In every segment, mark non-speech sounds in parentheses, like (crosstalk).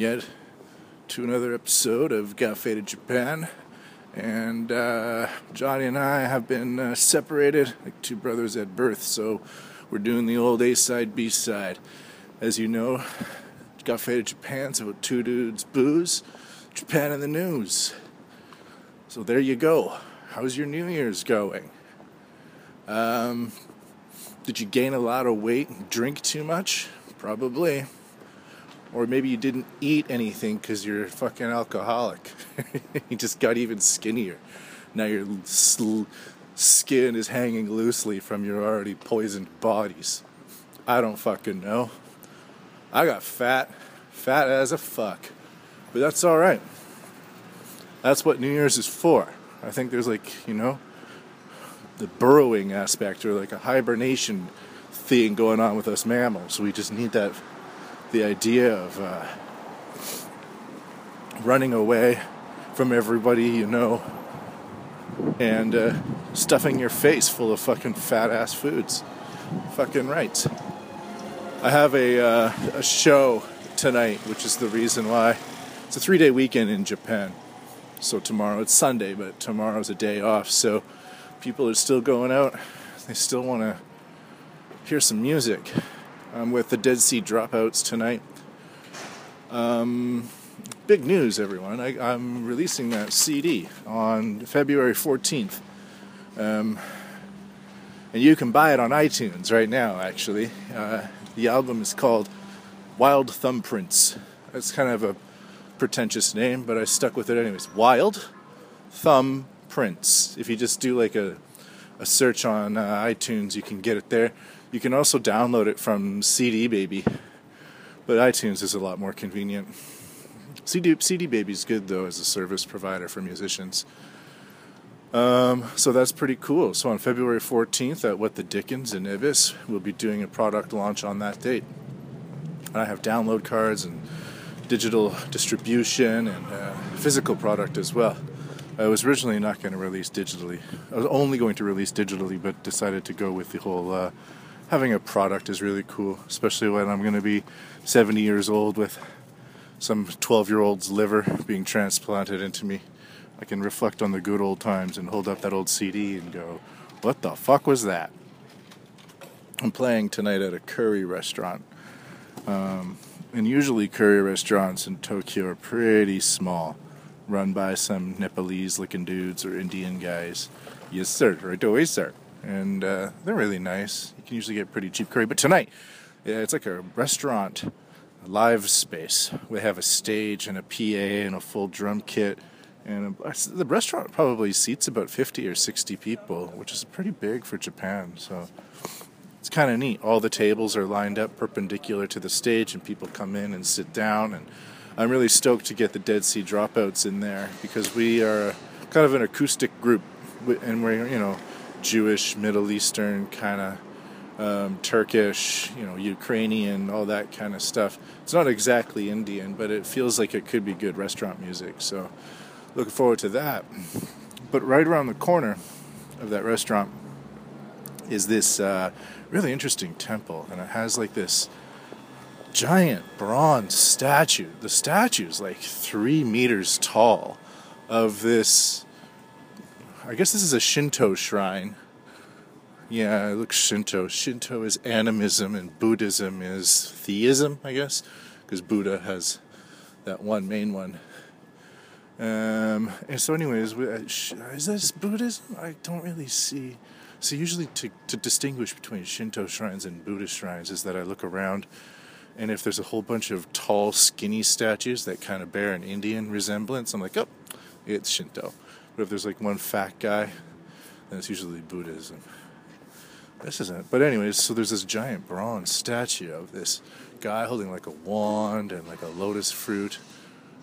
Yet to another episode of Got Faded Japan. And uh, Johnny and I have been uh, separated like two brothers at birth, so we're doing the old A side, B side. As you know, Got Faded Japan's about two dudes, booze, Japan in the news. So there you go. How's your New Year's going? Um, did you gain a lot of weight and drink too much? Probably. Or maybe you didn't eat anything because you're a fucking alcoholic. (laughs) you just got even skinnier. Now your sl- skin is hanging loosely from your already poisoned bodies. I don't fucking know. I got fat. Fat as a fuck. But that's alright. That's what New Year's is for. I think there's like, you know, the burrowing aspect or like a hibernation thing going on with us mammals. We just need that, the idea of uh, running away from everybody you know and uh, stuffing your face full of fucking fat ass foods. Fucking right. I have a, uh, a show tonight, which is the reason why. It's a three day weekend in Japan. So tomorrow, it's Sunday, but tomorrow's a day off. So people are still going out. They still want to hear some music. I'm with the Dead Sea Dropouts tonight. Um, big news, everyone. I, am releasing that CD on February 14th. Um, and you can buy it on iTunes right now, actually. Uh, the album is called Wild Thumbprints. It's kind of a pretentious name, but I stuck with it anyways. Wild Thumbprints. If you just do like a, a search on uh, iTunes, you can get it there. You can also download it from CD Baby, but iTunes is a lot more convenient. CD, CD Baby is good though as a service provider for musicians. Um, so that's pretty cool. So on February 14th at What the Dickens in Ebisu, we'll be doing a product launch on that date. And I have download cards and digital distribution and uh, physical product as well. I was originally not going to release digitally. I was only going to release digitally, but decided to go with the whole uh, having a product is really cool, especially when I'm going to be 70 years old with some 12 year old's liver being transplanted into me. I can reflect on the good old times and hold up that old CD and go, what the fuck was that? I'm playing tonight at a curry restaurant. Um, and usually, curry restaurants in Tokyo are pretty small run by some Nepalese looking dudes or Indian guys. Yes, sir, right away, sir. And uh, they're really nice. Can usually get pretty cheap curry. But tonight, it's like a restaurant live space. We have a stage and a PA and a full drum kit. And a, the restaurant probably seats about 50 or 60 people, which is pretty big for Japan. So it's kind of neat. All the tables are lined up perpendicular to the stage, and people come in and sit down. And I'm really stoked to get the Dead Sea Dropouts in there because we are kind of an acoustic group, and we're you know Jewish, Middle Eastern kind of. Um, Turkish, you know, Ukrainian, all that kind of stuff. It's not exactly Indian, but it feels like it could be good restaurant music. So, looking forward to that. But right around the corner of that restaurant is this uh, really interesting temple, and it has like this giant bronze statue. The statue is like three meters tall of this. I guess this is a Shinto shrine. Yeah, it looks Shinto. Shinto is animism and Buddhism is theism, I guess, because Buddha has that one main one. Um, and so, anyways, uh, is this Buddhism? I don't really see. So, usually, to, to distinguish between Shinto shrines and Buddhist shrines is that I look around and if there's a whole bunch of tall, skinny statues that kind of bear an Indian resemblance, I'm like, oh, it's Shinto. But if there's like one fat guy, then it's usually Buddhism. This isn't. But anyways, so there's this giant bronze statue of this guy holding like a wand and like a lotus fruit.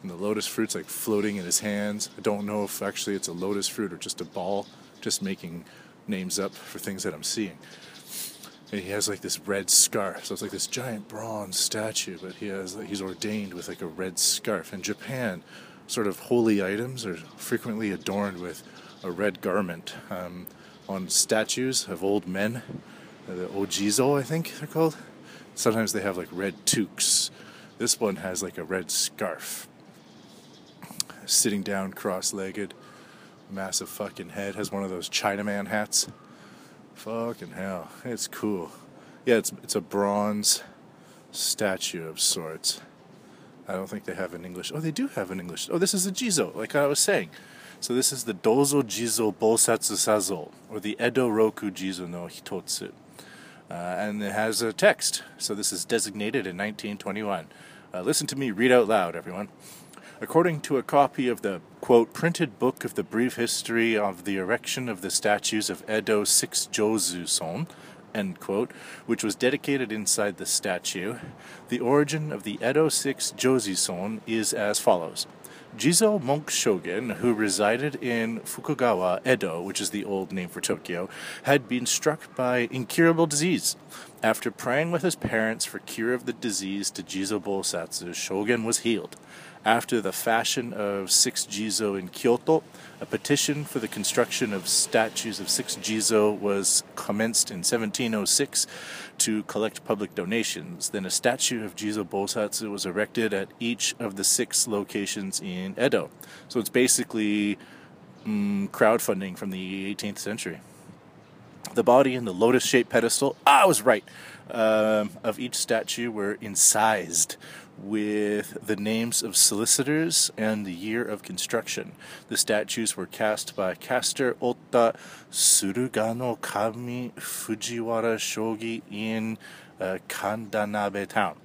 And the lotus fruit's like floating in his hands. I don't know if actually it's a lotus fruit or just a ball, just making names up for things that I'm seeing and he has like this red scarf. So it's like this giant bronze statue, but he has he's ordained with like a red scarf. In Japan, sort of holy items are frequently adorned with a red garment. Um, on statues of old men, uh, the ojizo, I think they're called. Sometimes they have like red toques. This one has like a red scarf. Sitting down cross legged, massive fucking head, has one of those Chinaman hats. Fucking hell. It's cool. Yeah, it's it's a bronze statue of sorts. I don't think they have an English. Oh, they do have an English. Oh, this is a Jizo, like I was saying. So this is the Dozo Jizo Bosatsu Sazo, or the Edo Roku Jizo no Hitotsu. Uh, and it has a text. So this is designated in 1921. Uh, listen to me read out loud, everyone. According to a copy of the, quote, printed book of the brief history of the erection of the statues of Edo Six Jizo Son, end quote, which was dedicated inside the statue, the origin of the Edo Six Son is as follows. Jizo monk shogun, who resided in Fukagawa, Edo, which is the old name for Tokyo, had been struck by incurable disease. After praying with his parents for cure of the disease to Jizo Bosatsu, Shogun was healed. After the fashion of six Jizo in Kyoto, a petition for the construction of statues of six Jizo was commenced in 1706 to collect public donations. Then a statue of Jizo Bosatsu was erected at each of the six locations in Edo. So it's basically mm, crowdfunding from the 18th century. The body and the lotus shaped pedestal, ah, I was right, um, of each statue were incised with the names of solicitors and the year of construction. The statues were cast by caster Ota Surugano Kami Fujiwara Shogi in uh, Kandanabe town.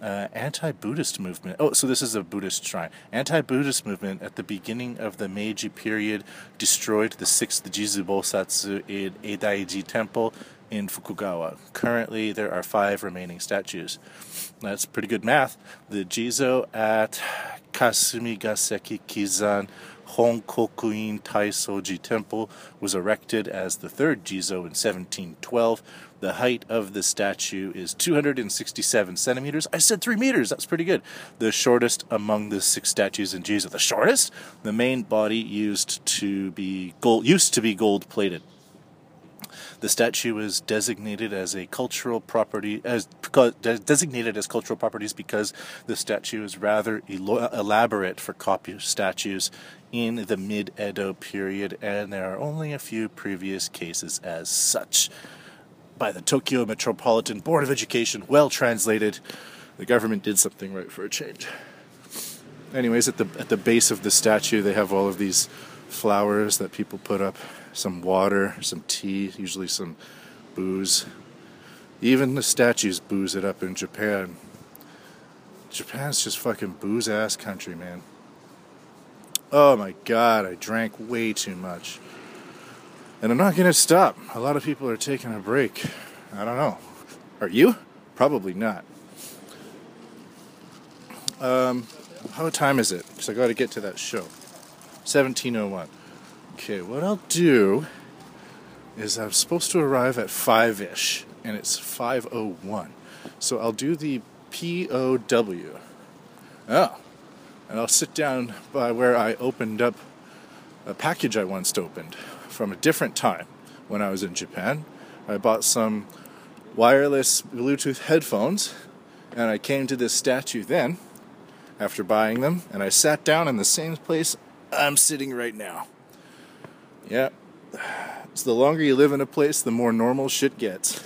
Uh, anti-Buddhist movement. Oh, so this is a Buddhist shrine. Anti-Buddhist movement at the beginning of the Meiji period destroyed the sixth Jizo Bosatsu in Eidaiji Temple in Fukagawa. Currently, there are five remaining statues. That's pretty good math. The Jizo at Kasumigaseki Kizan Honkokuin Taisoji Temple was erected as the third Jizo in 1712. The height of the statue is 267 centimeters. I said three meters. That's pretty good. The shortest among the six statues in Jizo. The shortest. The main body used to be gold used to be gold plated. The statue was designated as a cultural property, as designated as cultural properties because the statue is rather elaborate for copy statues in the mid Edo period, and there are only a few previous cases as such. By the Tokyo Metropolitan Board of Education, well translated. The government did something right for a change. Anyways, at the at the base of the statue, they have all of these flowers that people put up some water, some tea, usually some booze. Even the statues booze it up in Japan. Japan's just fucking booze ass country, man. Oh my god, I drank way too much. And I'm not gonna stop. A lot of people are taking a break. I don't know. Are you? Probably not. Um, how time is it? Because I got to get to that show. 1701. Okay, what I'll do is I'm supposed to arrive at 5 ish, and it's 5.01. So I'll do the POW. Oh, and I'll sit down by where I opened up a package I once opened from a different time when I was in Japan. I bought some wireless Bluetooth headphones, and I came to this statue then after buying them, and I sat down in the same place I'm sitting right now. Yeah. So the longer you live in a place, the more normal shit gets.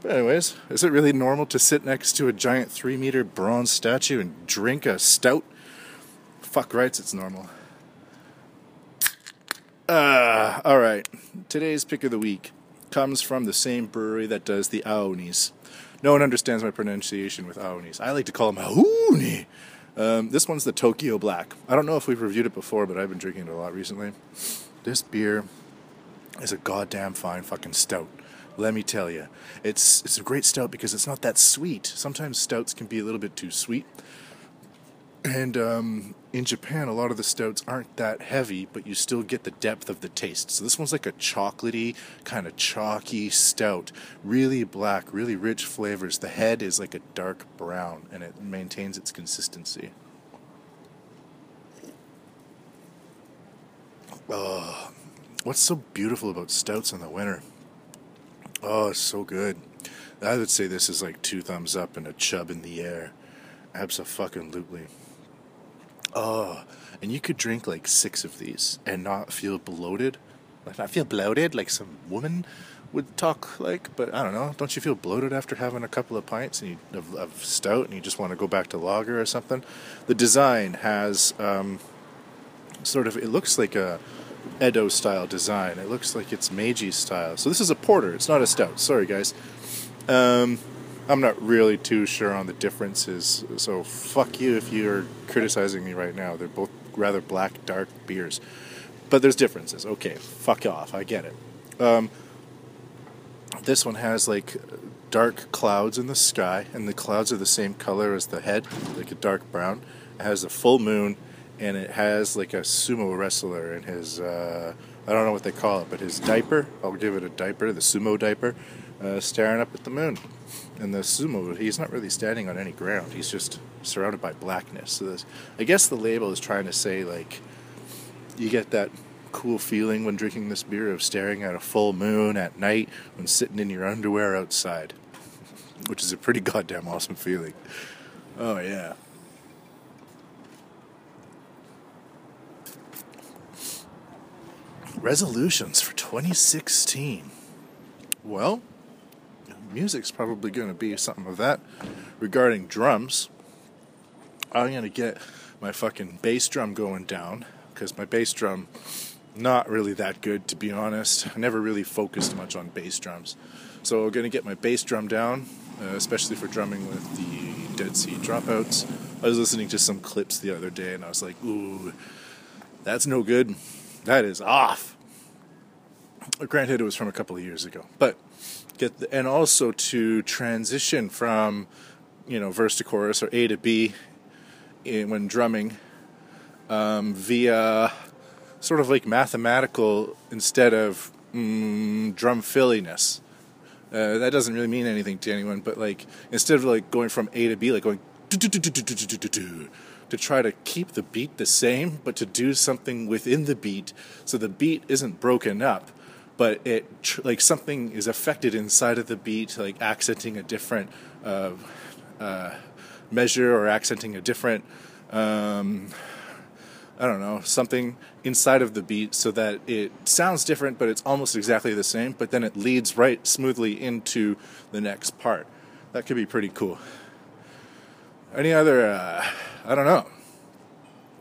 But anyways, is it really normal to sit next to a giant three meter bronze statue and drink a stout? Fuck rights, it's normal. Uh, alright. Today's pick of the week comes from the same brewery that does the Aonis. No one understands my pronunciation with Aonis. I like to call them Aoni. Um, this one's the Tokyo Black. I don't know if we've reviewed it before, but I've been drinking it a lot recently. This beer is a goddamn fine fucking stout. Let me tell you, it's it's a great stout because it's not that sweet. Sometimes stouts can be a little bit too sweet. And um, in Japan, a lot of the stouts aren't that heavy, but you still get the depth of the taste. So this one's like a chocolatey, kind of chalky stout. Really black, really rich flavors. The head is like a dark brown, and it maintains its consistency. Oh, what's so beautiful about stouts in the winter? Oh, so good. I would say this is like two thumbs up and a chub in the air. Absolutely. Oh, and you could drink like six of these and not feel bloated. Like not feel bloated like some woman would talk like, but I don't know. Don't you feel bloated after having a couple of pints and you, of, of stout and you just want to go back to lager or something? The design has um, sort of it looks like a Edo style design. It looks like it's Meiji style. So this is a porter. It's not a stout. Sorry guys. Um, I'm not really too sure on the differences. So fuck you if you're criticizing me right now. They're both rather black, dark beers, but there's differences. Okay, fuck off. I get it. Um, this one has like dark clouds in the sky, and the clouds are the same color as the head, like a dark brown. It has a full moon, and it has like a sumo wrestler in his, uh, I don't know what they call it, but his diaper, I'll give it a diaper, the sumo diaper, uh, staring up at the moon. And the sumo, he's not really standing on any ground, he's just surrounded by blackness. So I guess the label is trying to say, like, you get that cool feeling when drinking this beer of staring at a full moon at night when sitting in your underwear outside, which is a pretty goddamn awesome feeling. Oh, yeah. Resolutions for 2016. Well, music's probably going to be something of that. Regarding drums, I'm going to get my fucking bass drum going down because my bass drum not really that good to be honest. I never really focused much on bass drums. So I'm going to get my bass drum down, uh, especially for drumming with the Dead Sea Dropouts. I was listening to some clips the other day and I was like, ooh, that's no good. That is off. Granted, it was from a couple of years ago, but get the, and also to transition from you know verse to chorus or A to B in, when drumming um, via sort of like mathematical instead of mm, drum filliness. Uh, that doesn't really mean anything to anyone, but like instead of like going from A to B, like going to try to keep the beat the same, but to do something within the beat so the beat isn't broken up, but it like something is affected inside of the beat, like accenting a different uh, uh, measure or accenting a different. Um, I don't know, something inside of the beat so that it sounds different, but it's almost exactly the same, but then it leads right smoothly into the next part. That could be pretty cool. Any other, uh, I don't know.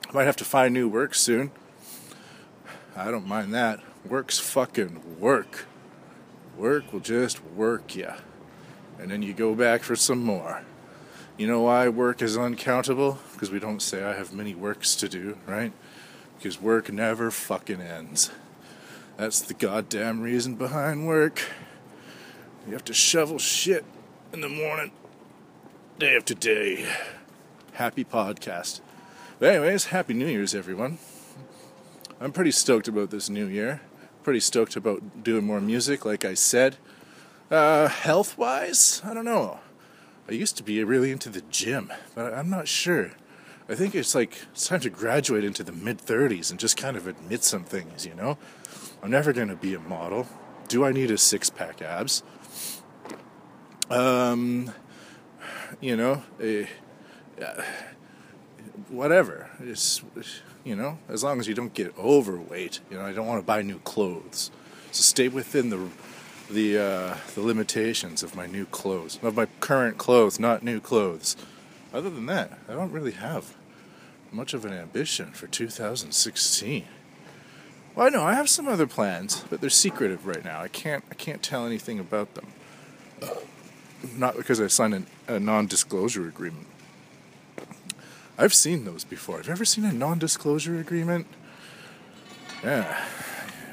I might have to find new work soon. I don't mind that. Work's fucking work. Work will just work ya. And then you go back for some more. You know why work is uncountable? Because we don't say I have many works to do, right? Because work never fucking ends. That's the goddamn reason behind work. You have to shovel shit in the morning, day after day. Happy podcast. But, anyways, Happy New Year's, everyone. I'm pretty stoked about this new year. Pretty stoked about doing more music, like I said. Uh, health wise, I don't know. I used to be really into the gym, but I'm not sure. I think it's like it's time to graduate into the mid 30s and just kind of admit some things, you know? I'm never going to be a model. Do I need a six pack abs? Um, you know, (sighs) whatever. It's, you know, as long as you don't get overweight, you know, I don't want to buy new clothes. So stay within the the uh, the limitations of my new clothes, of my current clothes, not new clothes. Other than that, I don't really have much of an ambition for 2016. Well, I know I have some other plans, but they're secretive right now. I can't I can't tell anything about them. Not because I signed a, a non-disclosure agreement. I've seen those before. Have you ever seen a non-disclosure agreement? Yeah,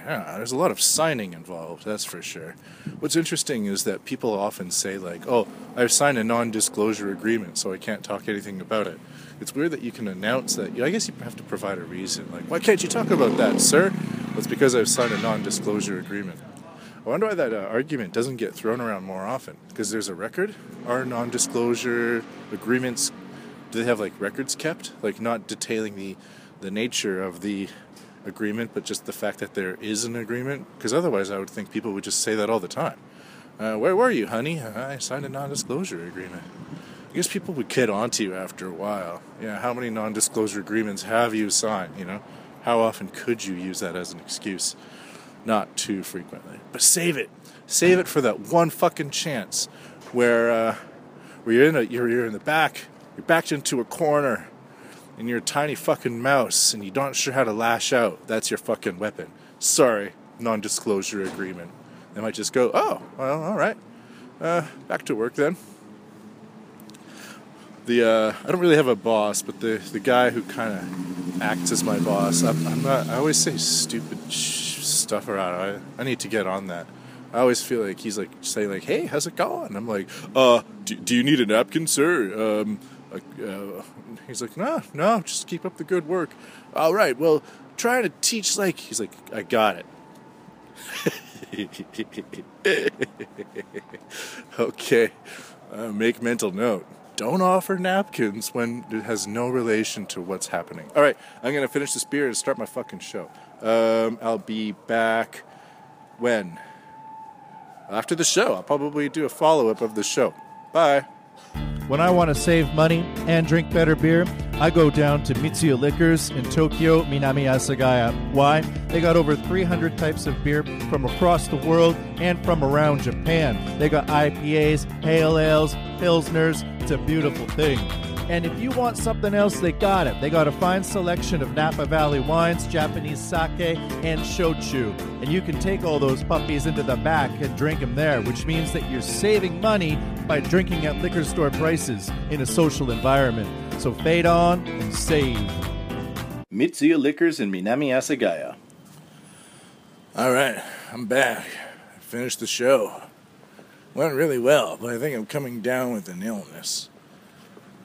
yeah, there's a lot of signing involved, that's for sure. What's interesting is that people often say, like, oh, I've signed a non disclosure agreement, so I can't talk anything about it. It's weird that you can announce that. I guess you have to provide a reason. Like, why can't you talk about that, sir? Well, it's because I've signed a non disclosure agreement. I wonder why that uh, argument doesn't get thrown around more often. Because there's a record? Are non disclosure agreements, do they have like records kept? Like, not detailing the, the nature of the agreement, but just the fact that there is an agreement. Because otherwise, I would think people would just say that all the time. Uh, where were you, honey? I signed a non disclosure agreement. I guess people would kid onto you after a while. Yeah, how many non disclosure agreements have you signed? You know, how often could you use that as an excuse? Not too frequently. But save it. Save it for that one fucking chance where, uh, where you're, in a, you're, you're in the back, you're backed into a corner, and you're a tiny fucking mouse, and you don't sure how to lash out. That's your fucking weapon. Sorry, non disclosure agreement. They might just go, oh, well, all right. Uh, back to work then. The uh, I don't really have a boss, but the, the guy who kind of acts as my boss, I'm, I'm, not. I always say stupid sh- stuff around. I, I need to get on that. I always feel like he's like saying like, "Hey, how's it going?" I'm like, "Uh, do, do you need a napkin, sir?" Um, uh, he's like, "No, no, just keep up the good work." All right, well, trying to teach like he's like, "I got it." (laughs) okay, uh, make mental note. Don't offer napkins when it has no relation to what's happening. All right, I'm gonna finish this beer and start my fucking show. Um, I'll be back when after the show. I'll probably do a follow up of the show. Bye. When I want to save money and drink better beer, I go down to Mitsuya Liquors in Tokyo, Minami Asagaya. Why? They got over 300 types of beer from across the world and from around Japan. They got IPAs, pale ales, pilsners. It's a beautiful thing. And if you want something else, they got it. They got a fine selection of Napa Valley wines, Japanese sake, and shochu. And you can take all those puppies into the back and drink them there, which means that you're saving money by drinking at liquor store prices in a social environment. So fade on and save. Mitsuya Liquors in Minami Asagaya. All right, I'm back. I finished the show. Went really well, but I think I'm coming down with an illness.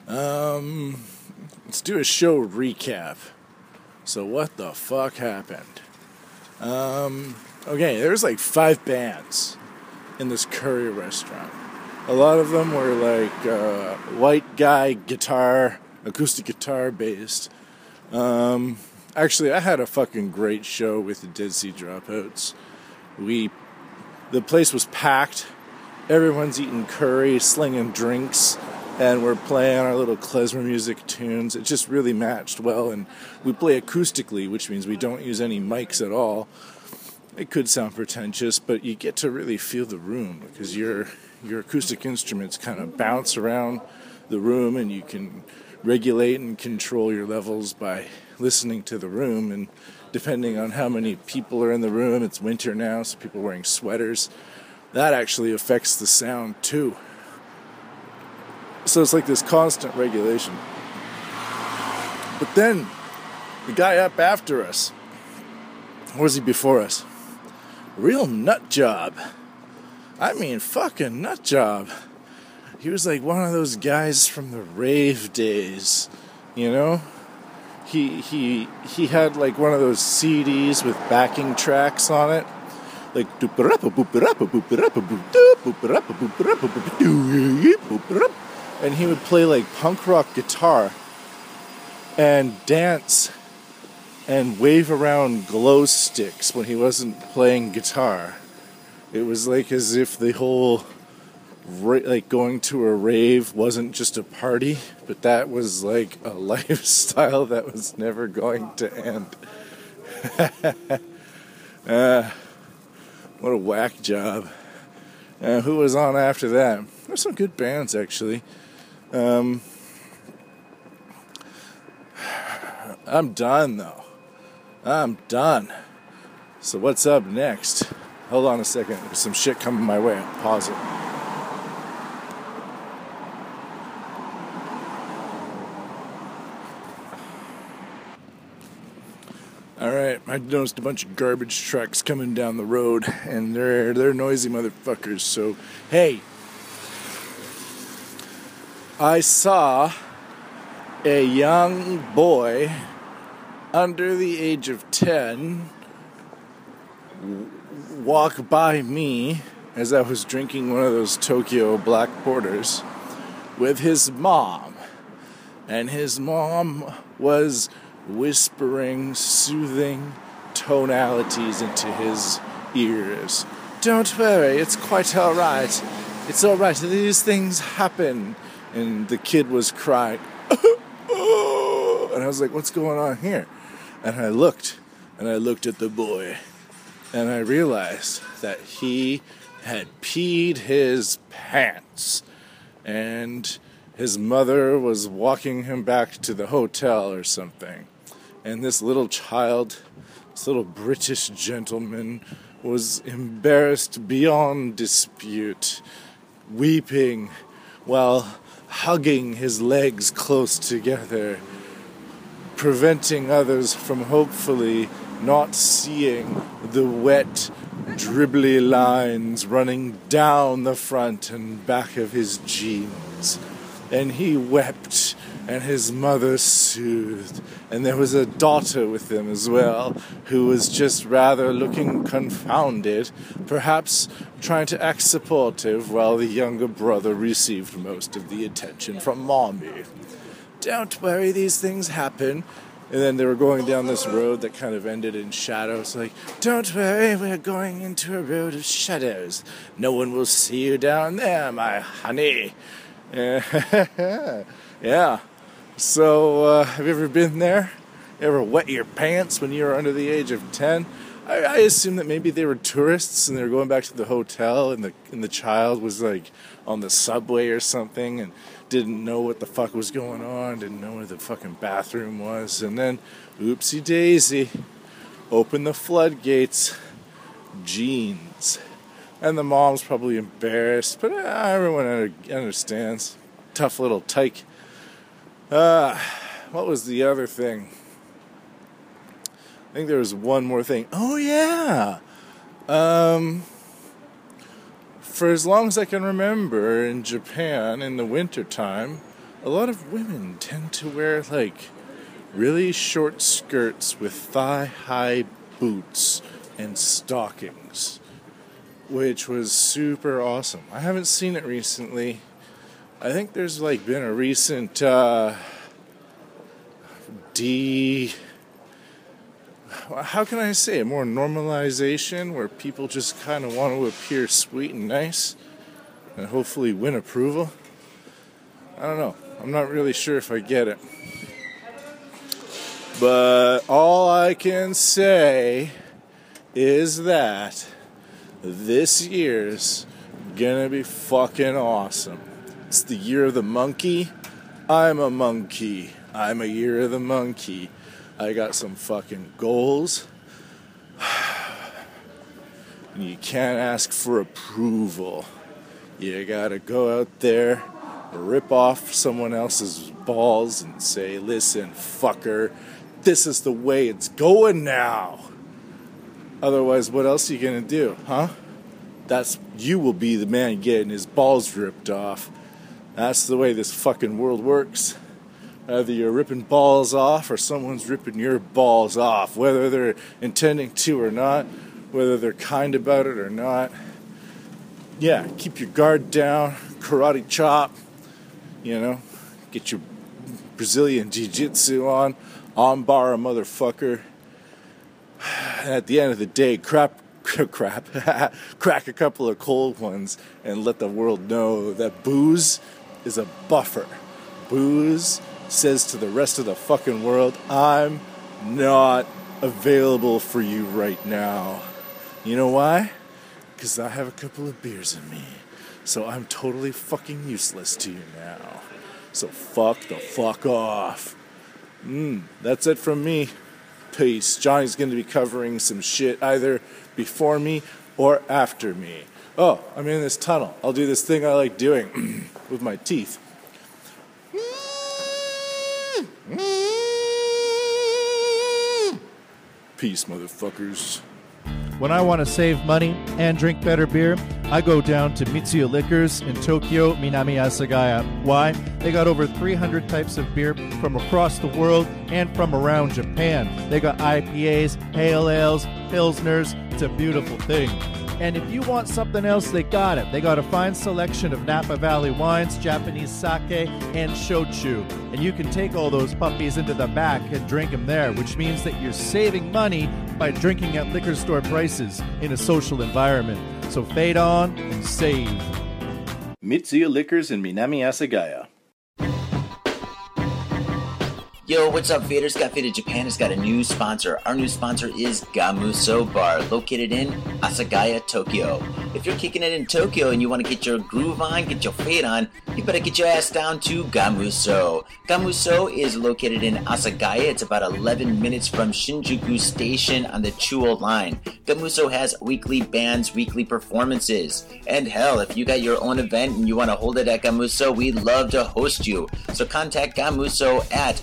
Um, let's do a show recap. So, what the fuck happened? Um, okay, there's like five bands in this curry restaurant. A lot of them were like uh, white guy guitar, acoustic guitar based. Um, actually, I had a fucking great show with the Dead Sea Dropouts. We, the place was packed. Everyone's eating curry, slinging drinks and we're playing our little klezmer music tunes. It just really matched well, and we play acoustically, which means we don't use any mics at all. It could sound pretentious, but you get to really feel the room because your your acoustic instruments kind of bounce around the room, and you can regulate and control your levels by listening to the room and depending on how many people are in the room it's winter now so people are wearing sweaters that actually affects the sound too so it's like this constant regulation. But then the guy up after us, or was he before us? Real nut job. I mean, fucking nut job. He was like one of those guys from the rave days, you know? He he he had like one of those CDs with backing tracks on it. Like and he would play like punk rock guitar and dance and wave around glow sticks when he wasn't playing guitar. It was like as if the whole like going to a rave wasn't just a party, but that was like a (laughs) lifestyle that was never going to end. (laughs) uh, what a whack job. Uh, who was on after that? There's some good bands actually. Um, I'm done though. I'm done. So what's up next? Hold on a second. There's some shit coming my way. Pause it. All right, I noticed a bunch of garbage trucks coming down the road, and they're they're noisy motherfuckers. So, hey, I saw a young boy under the age of 10 walk by me as I was drinking one of those Tokyo black porters with his mom. And his mom was whispering soothing tonalities into his ears. Don't worry, it's quite all right. It's all right. These things happen. And the kid was crying. (laughs) and I was like, what's going on here? And I looked, and I looked at the boy, and I realized that he had peed his pants. And his mother was walking him back to the hotel or something. And this little child, this little British gentleman, was embarrassed beyond dispute, weeping while hugging his legs close together, preventing others from hopefully not seeing the wet, dribbly lines running down the front and back of his jeans. And he wept, and his mother soothed. And there was a daughter with them as well, who was just rather looking confounded, perhaps trying to act supportive, while the younger brother received most of the attention from mommy. Don't worry, these things happen. And then they were going down this road that kind of ended in shadows. Like, don't worry, we're going into a road of shadows. No one will see you down there, my honey. (laughs) yeah. So, uh, have you ever been there? Ever wet your pants when you were under the age of 10? I, I assume that maybe they were tourists and they were going back to the hotel, and the and the child was like on the subway or something, and didn't know what the fuck was going on, didn't know where the fucking bathroom was, and then, oopsie daisy, open the floodgates, jeans. And the mom's probably embarrassed, but uh, everyone under- understands. Tough little tyke. Uh, what was the other thing? I think there was one more thing. Oh, yeah. Um, for as long as I can remember, in Japan in the wintertime, a lot of women tend to wear like really short skirts with thigh high boots and stockings, which was super awesome. I haven't seen it recently. I think there's like been a recent uh, de how can I say it? More normalization where people just kind of want to appear sweet and nice and hopefully win approval. I don't know. I'm not really sure if I get it. But all I can say is that this year's gonna be fucking awesome. It's the year of the monkey. I'm a monkey. I'm a year of the monkey. I got some fucking goals. (sighs) And you can't ask for approval. You gotta go out there, rip off someone else's balls, and say, listen, fucker, this is the way it's going now. Otherwise, what else are you gonna do, huh? That's you will be the man getting his balls ripped off. That's the way this fucking world works. Either you're ripping balls off or someone's ripping your balls off, whether they're intending to or not, whether they're kind about it or not. Yeah, keep your guard down, karate chop, you know, get your Brazilian jiu jitsu on, on bar a motherfucker. And at the end of the day, crap, (laughs) crap, (laughs) crack a couple of cold ones and let the world know that booze is a buffer. Booze says to the rest of the fucking world, I'm not available for you right now. You know why? Because I have a couple of beers in me. So I'm totally fucking useless to you now. So fuck the fuck off. Mm, that's it from me. Peace. Johnny's going to be covering some shit either before me or after me. Oh, I'm in this tunnel. I'll do this thing I like doing (clears throat) with my teeth. Mm. Peace, motherfuckers. When I want to save money and drink better beer, I go down to Mitsuya Liquors in Tokyo, Minami Asagaya. Why? They got over 300 types of beer from across the world and from around Japan. They got IPAs, pale ales, pilsners. It's a beautiful thing. And if you want something else, they got it. They got a fine selection of Napa Valley wines, Japanese sake, and shochu. And you can take all those puppies into the back and drink them there, which means that you're saving money by drinking at liquor store prices in a social environment. So fade on and save. Mitsuya Liquors in Minami Asagaya. Yo, what's up, faders? Got Faded Japan has got a new sponsor. Our new sponsor is Gamuso Bar, located in Asagaya, Tokyo. If you're kicking it in Tokyo and you want to get your groove on, get your fade on, you better get your ass down to Gamuso. Gamuso is located in Asagaya. It's about 11 minutes from Shinjuku Station on the Chuo line. Gamuso has weekly bands, weekly performances. And hell, if you got your own event and you want to hold it at Gamuso, we'd love to host you. So contact Gamuso at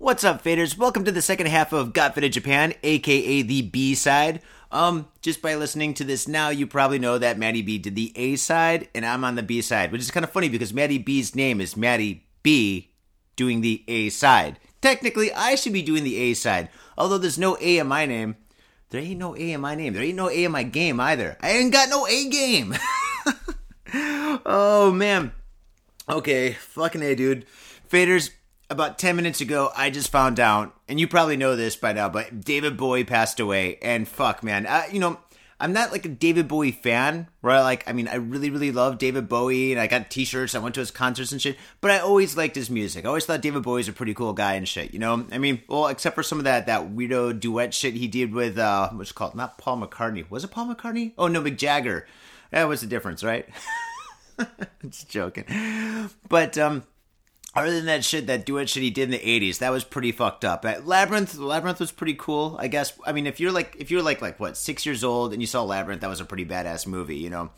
What's up, faders? Welcome to the second half of Got Faded Japan, aka the B side. Um, just by listening to this now, you probably know that Matty B did the A side, and I'm on the B side, which is kind of funny because Matty B's name is Matty B doing the A side. Technically, I should be doing the A side, although there's no A in my name. There ain't no A in my name. There ain't no A in my game either. I ain't got no A game. (laughs) oh man. Okay, fucking A, dude. Faders, about 10 minutes ago, I just found out, and you probably know this by now, but David Bowie passed away. And fuck, man. You know, I'm not like a David Bowie fan, I like, I mean, I really, really love David Bowie, and I got t shirts, I went to his concerts and shit, but I always liked his music. I always thought David Bowie's a pretty cool guy and shit, you know? I mean, well, except for some of that, that weirdo duet shit he did with, uh, what's it called? Not Paul McCartney. Was it Paul McCartney? Oh, no, Mick Jagger. That was the difference, right? (laughs) Just joking. But, um, other than that shit, that duet shit he did in the '80s, that was pretty fucked up. Uh, Labyrinth, Labyrinth was pretty cool, I guess. I mean, if you're like, if you're like, like what, six years old and you saw Labyrinth, that was a pretty badass movie, you know.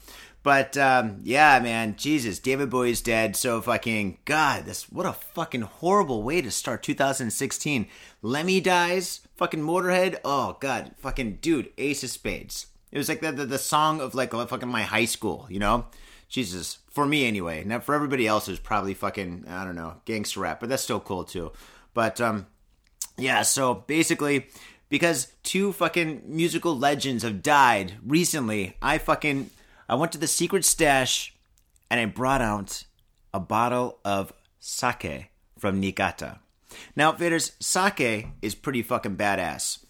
But um, yeah, man, Jesus, David Bowie's dead. So fucking God, this what a fucking horrible way to start 2016. Lemmy dies, fucking Motorhead. Oh God, fucking dude, Ace of Spades. It was like the the, the song of like fucking my high school, you know. Jesus, for me anyway. Now for everybody else, it's probably fucking I don't know gangster rap, but that's still cool too. But um, yeah. So basically, because two fucking musical legends have died recently, I fucking I went to the secret stash and I brought out a bottle of sake from Niigata. Now, faders, sake is pretty fucking badass.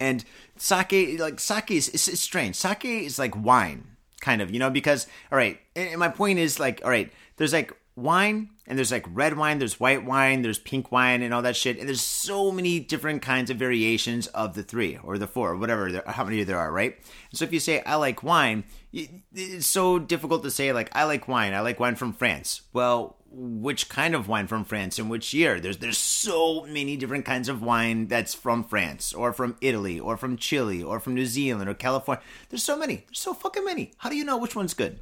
And sake, like sake is it's, it's strange. Sake is like wine kind of, you know, because, all right, and my point is like, all right, there's like wine and there's like red wine, there's white wine, there's pink wine and all that shit. And there's so many different kinds of variations of the three or the four, or whatever, there, how many there are, right? So if you say, I like wine, it's so difficult to say, like, I like wine, I like wine from France. Well, which kind of wine from France and which year. There's there's so many different kinds of wine that's from France or from Italy or from Chile or from New Zealand or California. There's so many. There's so fucking many. How do you know which one's good?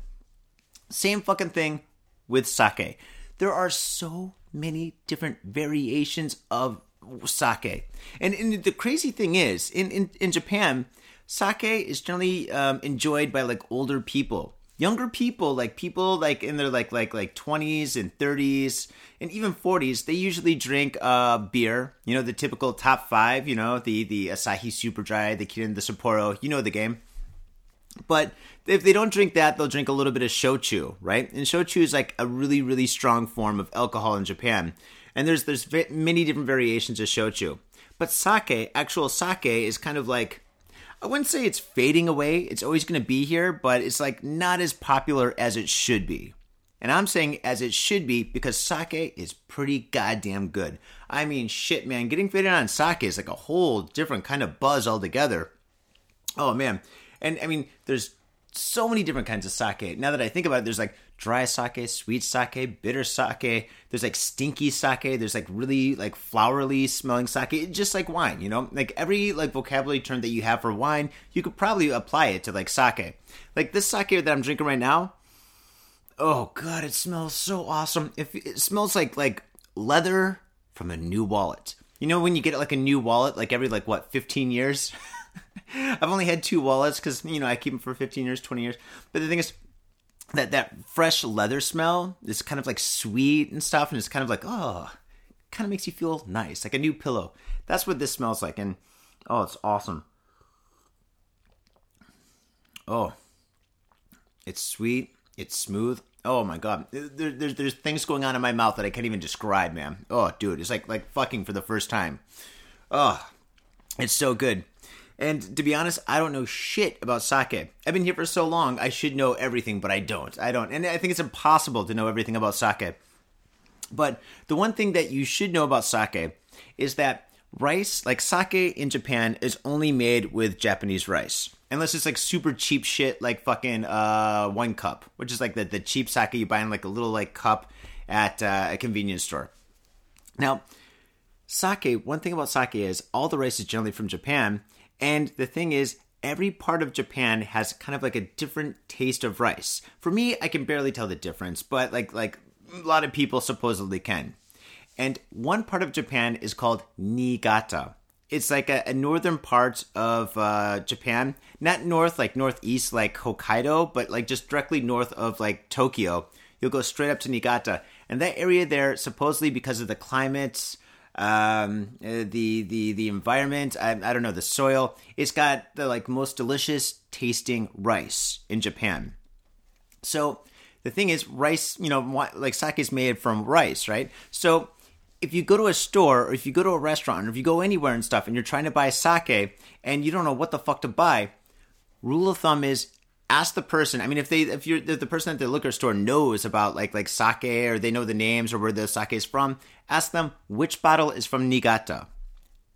Same fucking thing with sake. There are so many different variations of sake. And, and the crazy thing is, in, in, in Japan, sake is generally um, enjoyed by like older people younger people like people like in their like like like 20s and 30s and even 40s they usually drink uh beer you know the typical top five you know the the asahi super dry the kirin the sapporo you know the game But if they don't drink that, they'll drink a little bit of shochu, right? And shochu is like a really, really strong form of alcohol in Japan. And there's there's many different variations of shochu. But sake, actual sake, is kind of like I wouldn't say it's fading away. It's always going to be here, but it's like not as popular as it should be. And I'm saying as it should be because sake is pretty goddamn good. I mean, shit, man, getting faded on sake is like a whole different kind of buzz altogether. Oh man, and I mean, there's so many different kinds of sake. Now that I think about it, there's like dry sake, sweet sake, bitter sake. There's like stinky sake. There's like really like flowery smelling sake, just like wine. You know, like every like vocabulary term that you have for wine, you could probably apply it to like sake. Like this sake that I'm drinking right now. Oh god, it smells so awesome. If it smells like like leather from a new wallet. You know when you get like a new wallet, like every like what 15 years. (laughs) I've only had two wallets because you know I keep them for 15 years, 20 years. But the thing is, that that fresh leather smell is kind of like sweet and stuff, and it's kind of like oh, kind of makes you feel nice, like a new pillow. That's what this smells like, and oh, it's awesome. Oh, it's sweet, it's smooth. Oh my god, there, there's there's things going on in my mouth that I can't even describe, man. Oh, dude, it's like like fucking for the first time. Oh, it's so good. And to be honest, I don't know shit about sake. I've been here for so long, I should know everything, but I don't. I don't. And I think it's impossible to know everything about sake. But the one thing that you should know about sake is that rice, like sake in Japan, is only made with Japanese rice. Unless it's like super cheap shit, like fucking uh, one cup, which is like the, the cheap sake you buy in like a little like cup at uh, a convenience store. Now, sake, one thing about sake is all the rice is generally from Japan, and the thing is, every part of Japan has kind of like a different taste of rice. For me, I can barely tell the difference, but like like a lot of people supposedly can. And one part of Japan is called Niigata. It's like a, a northern part of uh, Japan, not north like northeast like Hokkaido, but like just directly north of like Tokyo. You'll go straight up to Niigata, and that area there supposedly because of the climate um, uh, the the the environment. I, I don't know the soil. It's got the like most delicious tasting rice in Japan. So the thing is, rice. You know, like sake is made from rice, right? So if you go to a store or if you go to a restaurant or if you go anywhere and stuff and you're trying to buy sake and you don't know what the fuck to buy, rule of thumb is ask the person. I mean, if they if you're if the person at the liquor store knows about like like sake or they know the names or where the sake is from, ask them which bottle is from Niigata.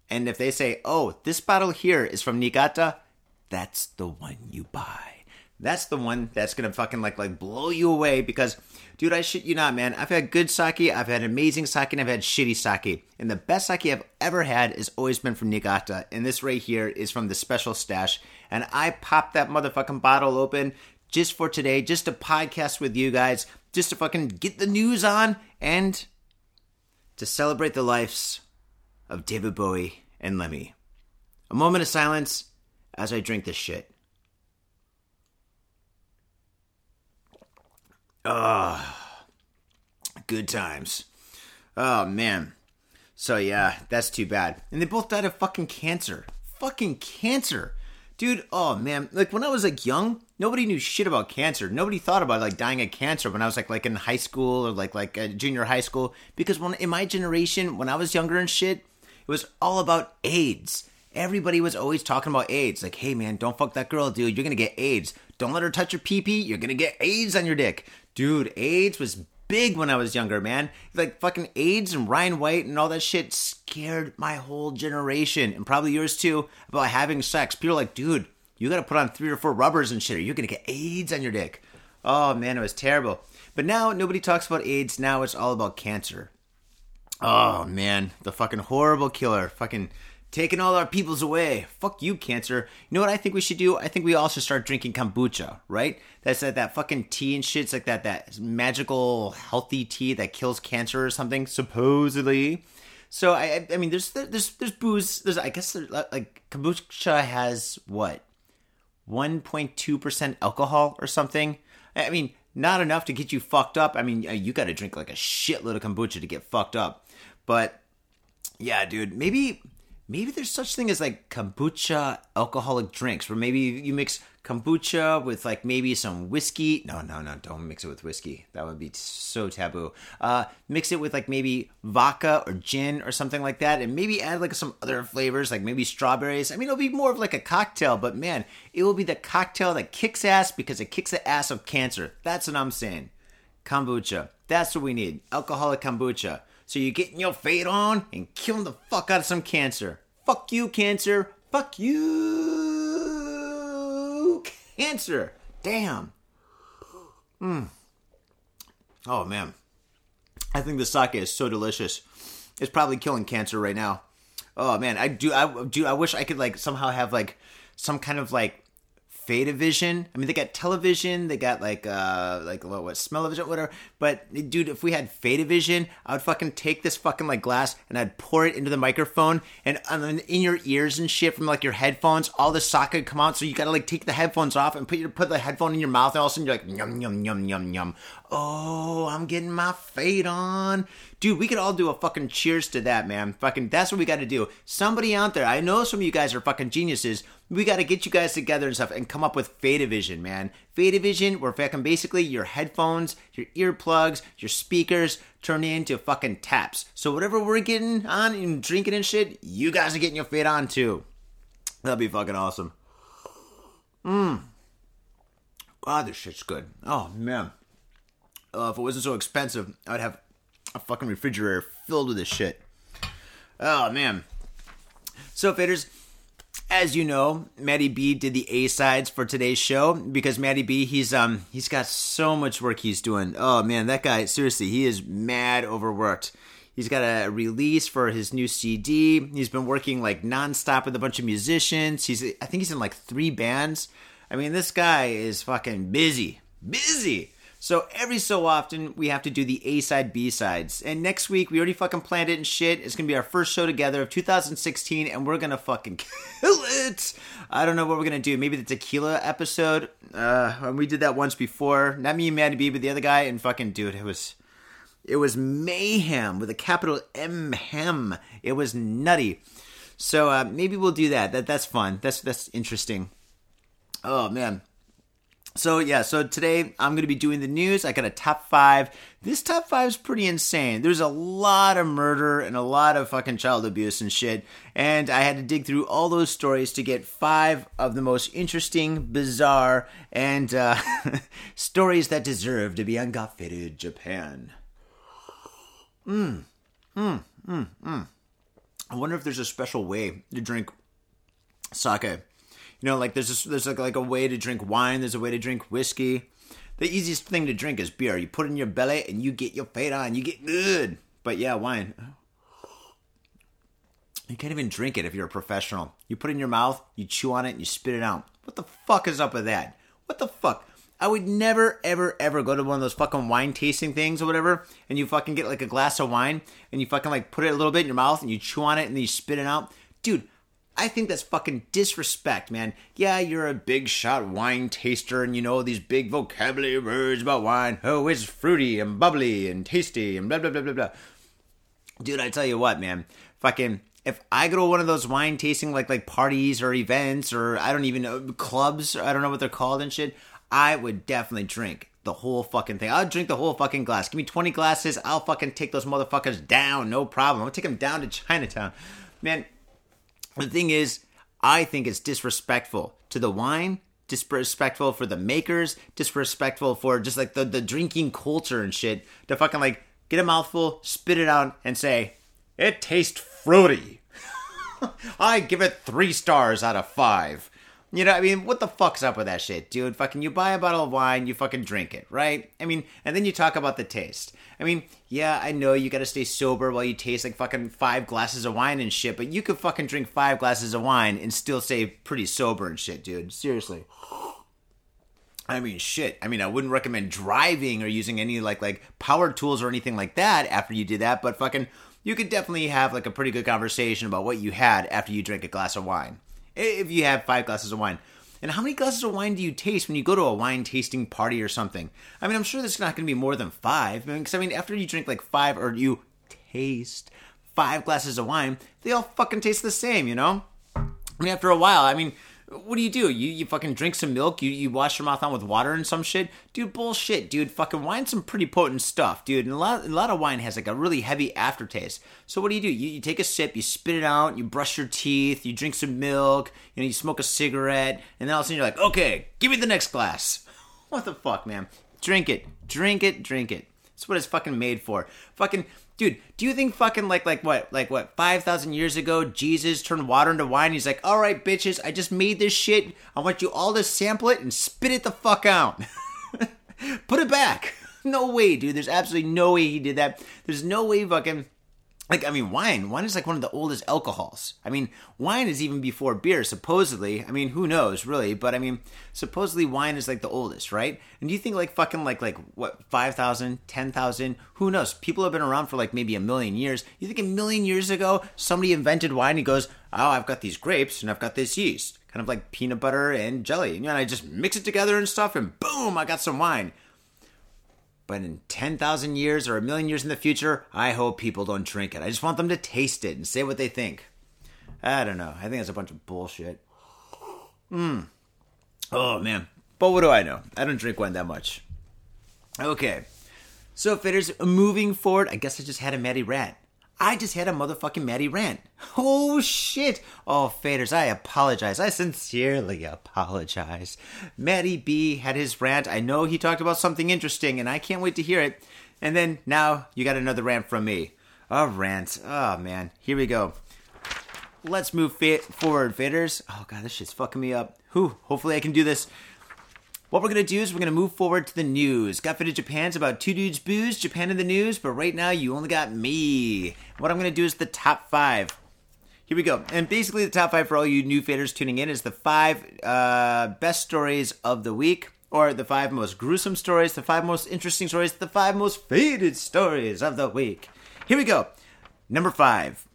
And if they say, "Oh, this bottle here is from Niigata," that's the one you buy. That's the one that's gonna fucking like like blow you away because, dude, I shit you not, man. I've had good sake, I've had amazing sake, and I've had shitty sake. And the best sake I've ever had has always been from Niigata. And this right here is from the special stash. And I popped that motherfucking bottle open just for today, just to podcast with you guys, just to fucking get the news on and to celebrate the lives of David Bowie and Lemmy. A moment of silence as I drink this shit. Ah, oh, good times. Oh man. So yeah, that's too bad. And they both died of fucking cancer. Fucking cancer. Dude, oh man, like when I was like young, nobody knew shit about cancer. Nobody thought about like dying of cancer when I was like like in high school or like like uh, junior high school because when in my generation when I was younger and shit, it was all about AIDS. Everybody was always talking about AIDS. Like, hey man, don't fuck that girl, dude. You're gonna get AIDS. Don't let her touch your pee pee. You're gonna get AIDS on your dick. Dude, AIDS was big when I was younger, man. Like fucking AIDS and Ryan White and all that shit scared my whole generation and probably yours too about having sex. People like, dude, you gotta put on three or four rubbers and shit or you're gonna get AIDS on your dick. Oh man, it was terrible. But now nobody talks about AIDS. Now it's all about cancer. Oh man, the fucking horrible killer. Fucking taking all our peoples away. Fuck you, cancer. You know what I think we should do? I think we all should start drinking kombucha, right? That's that, that fucking tea and shit. It's like that that magical healthy tea that kills cancer or something, supposedly. So I I mean there's there's there's booze. There's I guess there's, uh, like kombucha has what 1.2% alcohol or something. I mean, not enough to get you fucked up. I mean, uh, you got to drink like a shitload of kombucha to get fucked up. But yeah, dude, maybe maybe there's such thing as like kombucha alcoholic drinks where maybe you mix kombucha with like maybe some whiskey. No, no, no, don't mix it with whiskey. That would be so taboo. Uh, mix it with like maybe vodka or gin or something like that, and maybe add like some other flavors, like maybe strawberries. I mean, it'll be more of like a cocktail, but man, it will be the cocktail that kicks ass because it kicks the ass of cancer. That's what I'm saying. Kombucha. That's what we need. Alcoholic kombucha. So you're getting your fade on and killing the fuck out of some cancer. Fuck you, cancer. Fuck you, cancer. Damn. Mm. Oh man, I think the sake is so delicious. It's probably killing cancer right now. Oh man, I do. I do. I wish I could like somehow have like some kind of like Fatavision. I mean, they got television, they got like uh like what, what smell-o-vision, or whatever. But dude, if we had Fatavision, I would fucking take this fucking like glass and I'd pour it into the microphone and, and in your ears and shit from like your headphones, all the socket would come out. So you gotta like take the headphones off and put your put the headphone in your mouth, and all of a sudden you're like yum yum yum yum yum. Oh, I'm getting my fade on. Dude, we could all do a fucking cheers to that, man. Fucking, that's what we got to do. Somebody out there, I know some of you guys are fucking geniuses. We got to get you guys together and stuff and come up with Fatavision, man. Fatavision, where fucking basically your headphones, your earplugs, your speakers turn into fucking taps. So whatever we're getting on and drinking and shit, you guys are getting your fade on too. That'd be fucking awesome. Mmm. Wow, this shit's good. Oh, man. Uh, if it wasn't so expensive, I'd have a fucking refrigerator filled with this shit. Oh man. So faders, as you know, Matty B did the A sides for today's show because Matty B he's um he's got so much work he's doing. Oh man, that guy seriously, he is mad overworked. He's got a release for his new CD. He's been working like nonstop with a bunch of musicians. He's I think he's in like three bands. I mean, this guy is fucking busy. Busy. So every so often we have to do the A side, B sides. And next week we already fucking planned it and shit. It's gonna be our first show together of 2016, and we're gonna fucking (laughs) kill it. I don't know what we're gonna do. Maybe the tequila episode. Uh, we did that once before. Not me and Matty B, but the other guy. And fucking dude, it was it was mayhem with a capital M hem. It was nutty. So uh, maybe we'll do that. That that's fun. That's that's interesting. Oh man. So yeah, so today I'm going to be doing the news. I got a top five. This top five is pretty insane. There's a lot of murder and a lot of fucking child abuse and shit, and I had to dig through all those stories to get five of the most interesting, bizarre, and uh, (laughs) stories that deserve to be on Got Faded Japan. Mmm, mmm, mmm, mmm. I wonder if there's a special way to drink sake. You know, like there's just, there's like, like a way to drink wine. There's a way to drink whiskey. The easiest thing to drink is beer. You put it in your belly and you get your fade on. You get good. But yeah, wine. You can't even drink it if you're a professional. You put it in your mouth, you chew on it, and you spit it out. What the fuck is up with that? What the fuck? I would never, ever, ever go to one of those fucking wine tasting things or whatever, and you fucking get like a glass of wine, and you fucking like put it a little bit in your mouth, and you chew on it, and then you spit it out. Dude, I think that's fucking disrespect, man. Yeah, you're a big shot wine taster and you know these big vocabulary words about wine. Oh, it's fruity and bubbly and tasty and blah, blah, blah, blah, blah. Dude, I tell you what, man. Fucking, if I go to one of those wine tasting like like parties or events or I don't even know, clubs, I don't know what they're called and shit, I would definitely drink the whole fucking thing. I'll drink the whole fucking glass. Give me 20 glasses, I'll fucking take those motherfuckers down, no problem. I'll take them down to Chinatown. Man, the thing is, I think it's disrespectful to the wine, disrespectful for the makers, disrespectful for just like the, the drinking culture and shit to fucking like get a mouthful, spit it out, and say, it tastes fruity. (laughs) I give it three stars out of five. You know, I mean, what the fuck's up with that shit, dude? Fucking, you buy a bottle of wine, you fucking drink it, right? I mean, and then you talk about the taste. I mean, yeah, I know you gotta stay sober while you taste like fucking five glasses of wine and shit, but you could fucking drink five glasses of wine and still stay pretty sober and shit, dude. Seriously. I mean, shit. I mean, I wouldn't recommend driving or using any like like power tools or anything like that after you did that, but fucking, you could definitely have like a pretty good conversation about what you had after you drink a glass of wine if you have five glasses of wine. And how many glasses of wine do you taste when you go to a wine tasting party or something? I mean, I'm sure there's not going to be more than five. Because, I mean, after you drink like five or you taste five glasses of wine, they all fucking taste the same, you know? I mean, after a while, I mean, what do you do? You you fucking drink some milk, you, you wash your mouth on with water and some shit? Dude, bullshit, dude. Fucking wine's some pretty potent stuff, dude. And a lot, a lot of wine has like a really heavy aftertaste. So what do you do? You, you take a sip, you spit it out, you brush your teeth, you drink some milk, you know, you smoke a cigarette, and then all of a sudden you're like, okay, give me the next glass. (laughs) What the fuck, man? Drink it, drink it, drink it. That's what it's fucking made for. Fucking dude, do you think fucking like like what like what five thousand years ago Jesus turned water into wine? He's like, all right, bitches, I just made this shit. I want you all to sample it and spit it the fuck out. (laughs) Put it back. (laughs) No way, dude. There's absolutely no way he did that. There's no way fucking like I mean wine wine is like one of the oldest alcohols. I mean wine is even before beer supposedly. I mean who knows really, but I mean supposedly wine is like the oldest, right? And do you think like fucking like like what 5,000, 10,000, who knows? People have been around for like maybe a million years. You think a million years ago somebody invented wine and goes, "Oh, I've got these grapes and I've got this yeast." Kind of like peanut butter and jelly. And I just mix it together and stuff and boom, I got some wine. But in 10,000 years or a million years in the future, I hope people don't drink it. I just want them to taste it and say what they think. I don't know. I think that's a bunch of bullshit. Mmm. Oh, man. But what do I know? I don't drink wine that much. Okay. So, fitters, moving forward, I guess I just had a Matty rant. I just had a motherfucking Matty rant. Oh shit! Oh, faders, I apologize. I sincerely apologize. Matty B had his rant. I know he talked about something interesting, and I can't wait to hear it. And then now you got another rant from me. A rant. Oh man, here we go. Let's move fa- forward, faders. Oh god, this shit's fucking me up. Whew. Hopefully I can do this. What we're gonna do is we're gonna move forward to the news. Got Faded Japan's about two dudes booze, Japan in the news, but right now you only got me. What I'm gonna do is the top five. Here we go. And basically, the top five for all you new faders tuning in is the five uh, best stories of the week, or the five most gruesome stories, the five most interesting stories, the five most faded stories of the week. Here we go. Number five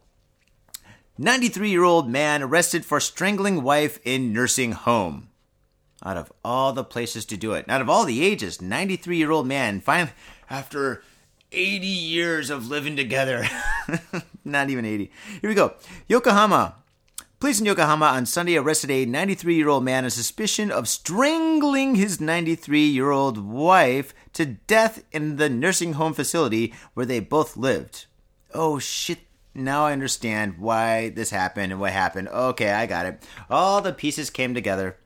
93 year old man arrested for strangling wife in nursing home out of all the places to do it, out of all the ages, 93 year old man, finally, after 80 years of living together, (laughs) not even 80. Here we go. Yokohama. Police in Yokohama on Sunday arrested a 93 year old man on suspicion of strangling his 93 year old wife to death in the nursing home facility where they both lived. Oh shit, now I understand why this happened and what happened. Okay, I got it. All the pieces came together.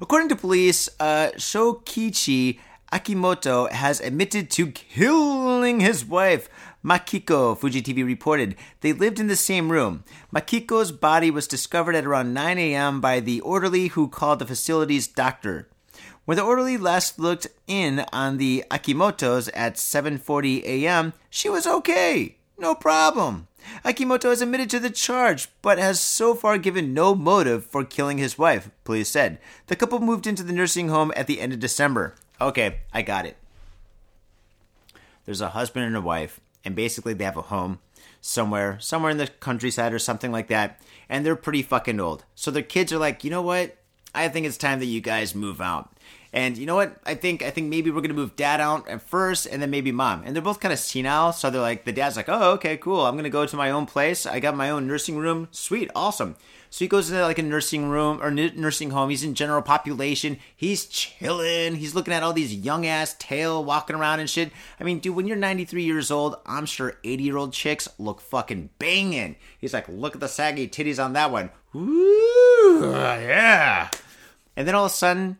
According to police, uh, Shokichi Akimoto has admitted to killing his wife. Makiko, Fuji TV reported. They lived in the same room. Makiko's body was discovered at around 9 a.m. by the orderly who called the facility's doctor. When the orderly last looked in on the Akimotos at 7:40 a.m., she was okay. No problem. Akimoto has admitted to the charge, but has so far given no motive for killing his wife, police said. The couple moved into the nursing home at the end of December. Okay, I got it. There's a husband and a wife, and basically they have a home somewhere, somewhere in the countryside or something like that, and they're pretty fucking old. So their kids are like, you know what? I think it's time that you guys move out. And you know what? I think I think maybe we're gonna move dad out at first, and then maybe mom. And they're both kind of senile, so they're like, the dad's like, oh, okay, cool. I'm gonna go to my own place. I got my own nursing room. Sweet, awesome. So he goes into like a nursing room or nursing home. He's in general population. He's chilling. He's looking at all these young ass tail walking around and shit. I mean, dude, when you're 93 years old, I'm sure 80 year old chicks look fucking banging. He's like, look at the saggy titties on that one. Woo, yeah. And then all of a sudden,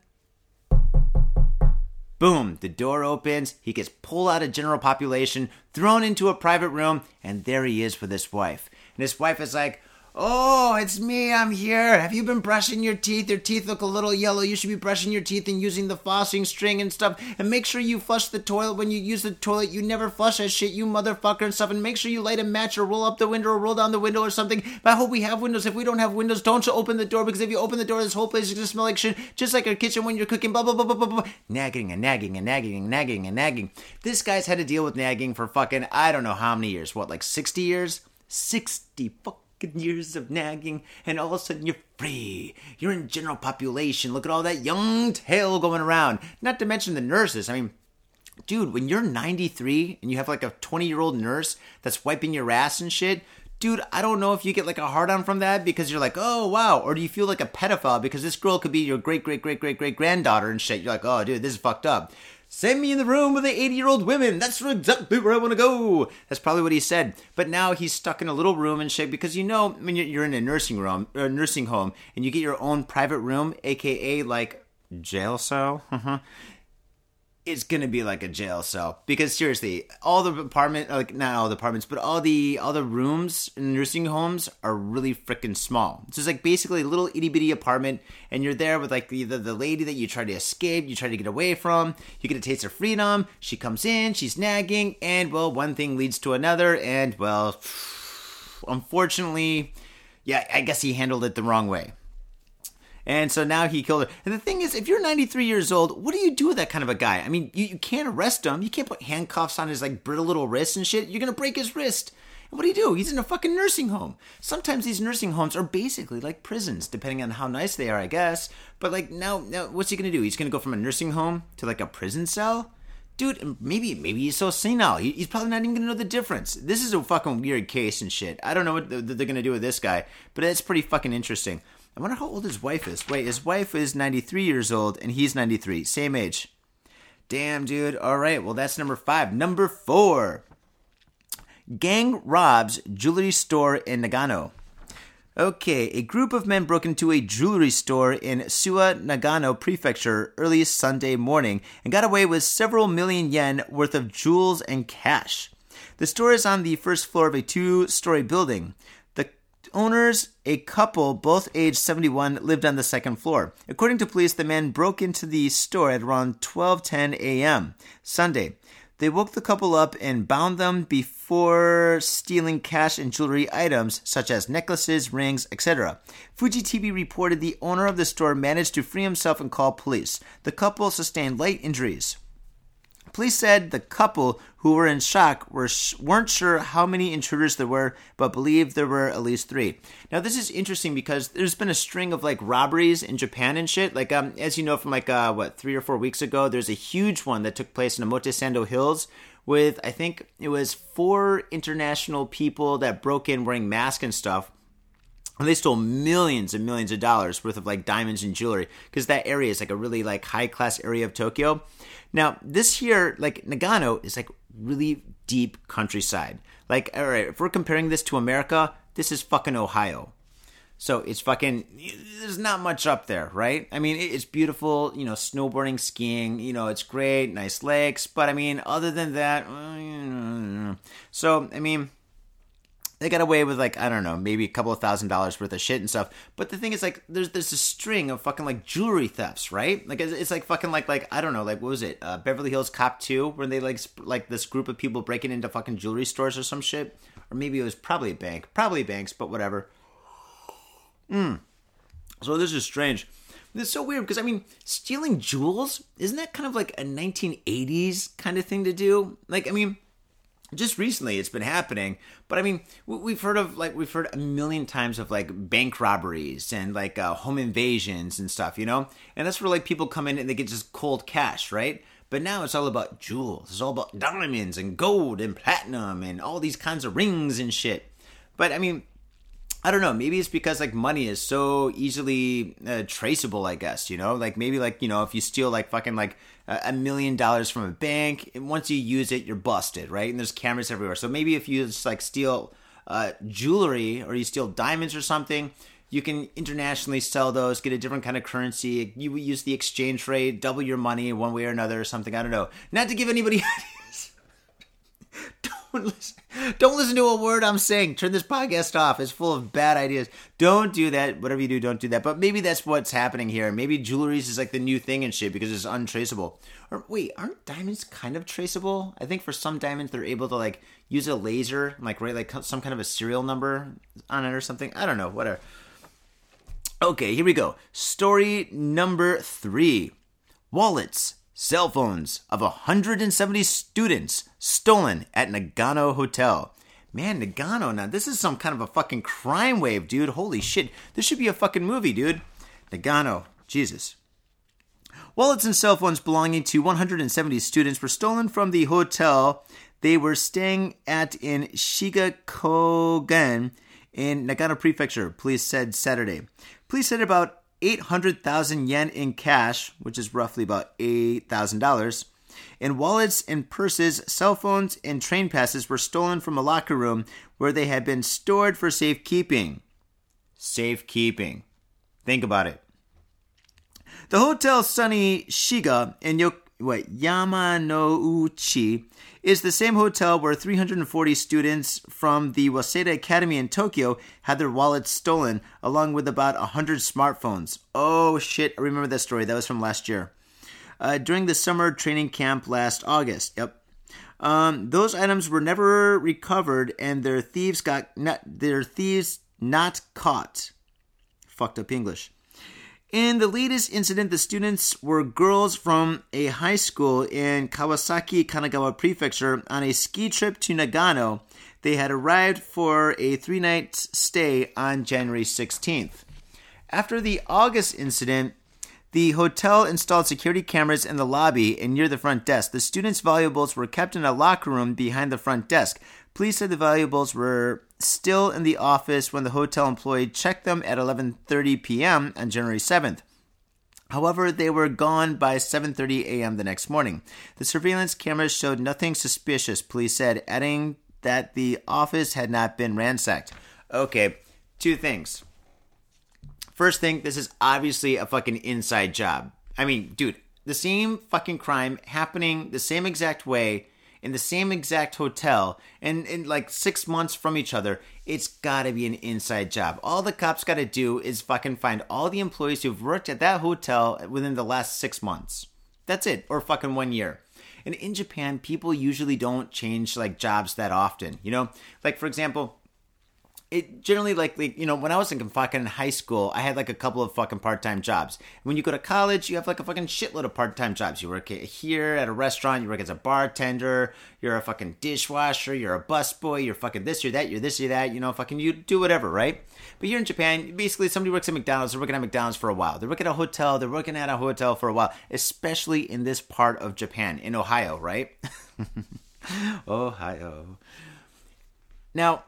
Boom, the door opens, he gets pulled out of general population, thrown into a private room, and there he is with his wife. And his wife is like, Oh, it's me, I'm here. Have you been brushing your teeth? Your teeth look a little yellow. You should be brushing your teeth and using the flossing string and stuff. And make sure you flush the toilet when you use the toilet. You never flush that shit, you motherfucker and stuff. And make sure you light a match or roll up the window or roll down the window or something. But I hope we have windows. If we don't have windows, don't open the door because if you open the door, this whole place is gonna smell like shit, just like our kitchen when you're cooking. Blah blah blah blah blah blah. Nagging and nagging and nagging and nagging and nagging. This guy's had to deal with nagging for fucking I don't know how many years. What, like sixty years? Sixty fuck years of nagging, and all of a sudden you're free. You're in general population. Look at all that young tail going around. Not to mention the nurses. I mean, dude, when you're 93 and you have like a 20 year old nurse that's wiping your ass and shit, dude, I don't know if you get like a hard on from that because you're like, oh wow, or do you feel like a pedophile because this girl could be your great great great great great granddaughter and shit? You're like, oh dude, this is fucked up. Send me in the room with the 80 year old women. That's exactly where I want to go. That's probably what he said. But now he's stuck in a little room and shit because you know, mean, you're in a nursing room, or a nursing home, and you get your own private room, aka like jail cell. (laughs) Uh-huh. It's gonna be like a jail cell because seriously, all the apartment like not all the apartments, but all the all the rooms in nursing homes are really freaking small. So it's like basically a little itty bitty apartment, and you're there with like the, the the lady that you try to escape, you try to get away from. You get a taste of freedom. She comes in, she's nagging, and well, one thing leads to another, and well, (sighs) unfortunately, yeah, I guess he handled it the wrong way. And so now he killed her. And the thing is, if you're 93 years old, what do you do with that kind of a guy? I mean, you, you can't arrest him. You can't put handcuffs on his like brittle little wrists and shit. You're gonna break his wrist. And what do you do? He's in a fucking nursing home. Sometimes these nursing homes are basically like prisons, depending on how nice they are, I guess. But like now, now what's he gonna do? He's gonna go from a nursing home to like a prison cell? Dude, maybe maybe he's so senile. He, he's probably not even gonna know the difference. This is a fucking weird case and shit. I don't know what they're gonna do with this guy, but it's pretty fucking interesting. I wonder how old his wife is. Wait, his wife is 93 years old and he's 93. Same age. Damn, dude. All right. Well, that's number five. Number four Gang robs jewelry store in Nagano. Okay, a group of men broke into a jewelry store in Suwa, Nagano Prefecture early Sunday morning and got away with several million yen worth of jewels and cash. The store is on the first floor of a two story building owners, a couple, both aged 71, lived on the second floor. According to police, the men broke into the store at around 12:10 a.m. Sunday. They woke the couple up and bound them before stealing cash and jewelry items such as necklaces, rings, etc. Fuji TV reported the owner of the store managed to free himself and call police. The couple sustained light injuries. Police said the couple, who were in shock, were weren't sure how many intruders there were, but believed there were at least three. Now this is interesting because there's been a string of like robberies in Japan and shit. Like um, as you know from like uh, what three or four weeks ago, there's a huge one that took place in Omotesando Hills with I think it was four international people that broke in wearing masks and stuff. And they stole millions and millions of dollars worth of like diamonds and jewelry because that area is like a really like high class area of Tokyo. Now, this here, like Nagano, is like really deep countryside. Like, all right, if we're comparing this to America, this is fucking Ohio. So it's fucking, there's not much up there, right? I mean, it's beautiful, you know, snowboarding, skiing, you know, it's great, nice lakes. But I mean, other than that, uh, so, I mean, they got away with like I don't know, maybe a couple of thousand dollars worth of shit and stuff. But the thing is, like, there's there's a string of fucking like jewelry thefts, right? Like it's, it's like fucking like like I don't know, like what was it, uh, Beverly Hills Cop Two, where they like sp- like this group of people breaking into fucking jewelry stores or some shit, or maybe it was probably a bank, probably banks, but whatever. Hmm. So this is strange. It's so weird because I mean, stealing jewels isn't that kind of like a 1980s kind of thing to do? Like, I mean just recently it's been happening but i mean we've heard of like we've heard a million times of like bank robberies and like uh, home invasions and stuff you know? And that's where like people come in and they get just cold cash right? But now it's all about jewels. It's all about diamonds and gold and platinum and all these kinds of rings and shit. But i mean I don't know. Maybe it's because like money is so easily uh, traceable. I guess you know, like maybe like you know, if you steal like fucking like a million dollars from a bank, and once you use it, you're busted, right? And there's cameras everywhere. So maybe if you just like steal uh, jewelry or you steal diamonds or something, you can internationally sell those, get a different kind of currency. You use the exchange rate, double your money one way or another or something. I don't know. Not to give anybody. (laughs) Don't listen. Don't listen to a word I'm saying. Turn this podcast off. It's full of bad ideas. Don't do that. Whatever you do, don't do that. But maybe that's what's happening here. Maybe jewelry is like the new thing and shit because it's untraceable. Or wait, aren't diamonds kind of traceable? I think for some diamonds they're able to like use a laser, like write like some kind of a serial number on it or something. I don't know. Whatever. Okay, here we go. Story number three: wallets cell phones of 170 students stolen at Nagano Hotel. Man, Nagano, now this is some kind of a fucking crime wave, dude. Holy shit. This should be a fucking movie, dude. Nagano, Jesus. Wallets and cell phones belonging to 170 students were stolen from the hotel they were staying at in Shigakogen in Nagano Prefecture, police said Saturday. Police said about 800,000 yen in cash, which is roughly about $8,000, in wallets and purses, cell phones, and train passes were stolen from a locker room where they had been stored for safekeeping. Safekeeping. Think about it. The Hotel Sunny Shiga in Yo- what, Yamanouchi is the same hotel where 340 students from the Waseda Academy in Tokyo had their wallets stolen, along with about 100 smartphones. Oh shit, I remember that story. That was from last year. Uh, during the summer training camp last August. Yep. Um, those items were never recovered, and their thieves got not, their thieves not caught. Fucked up English. In the latest incident, the students were girls from a high school in Kawasaki, Kanagawa Prefecture on a ski trip to Nagano. They had arrived for a three night stay on January 16th. After the August incident, the hotel installed security cameras in the lobby and near the front desk. The students' valuables were kept in a locker room behind the front desk. Police said the valuables were still in the office when the hotel employee checked them at 11:30 p.m. on January 7th. However, they were gone by 7:30 a.m. the next morning. The surveillance cameras showed nothing suspicious, police said, adding that the office had not been ransacked. Okay, two things. First thing, this is obviously a fucking inside job. I mean, dude, the same fucking crime happening the same exact way in the same exact hotel and in like six months from each other, it's gotta be an inside job. All the cops gotta do is fucking find all the employees who've worked at that hotel within the last six months. That's it, or fucking one year. And in Japan, people usually don't change like jobs that often. You know, like for example, it generally like, like you know when I was in fucking high school, I had like a couple of fucking part time jobs. When you go to college, you have like a fucking shitload of part time jobs. You work here at a restaurant, you work as a bartender, you're a fucking dishwasher, you're a busboy, you're fucking this, you're that, you're this, you're that. You know, fucking you do whatever, right? But here in Japan, basically somebody works at McDonald's. They're working at McDonald's for a while. They're working at a hotel. They're working at a hotel for a while, especially in this part of Japan, in Ohio, right? (laughs) Ohio. Now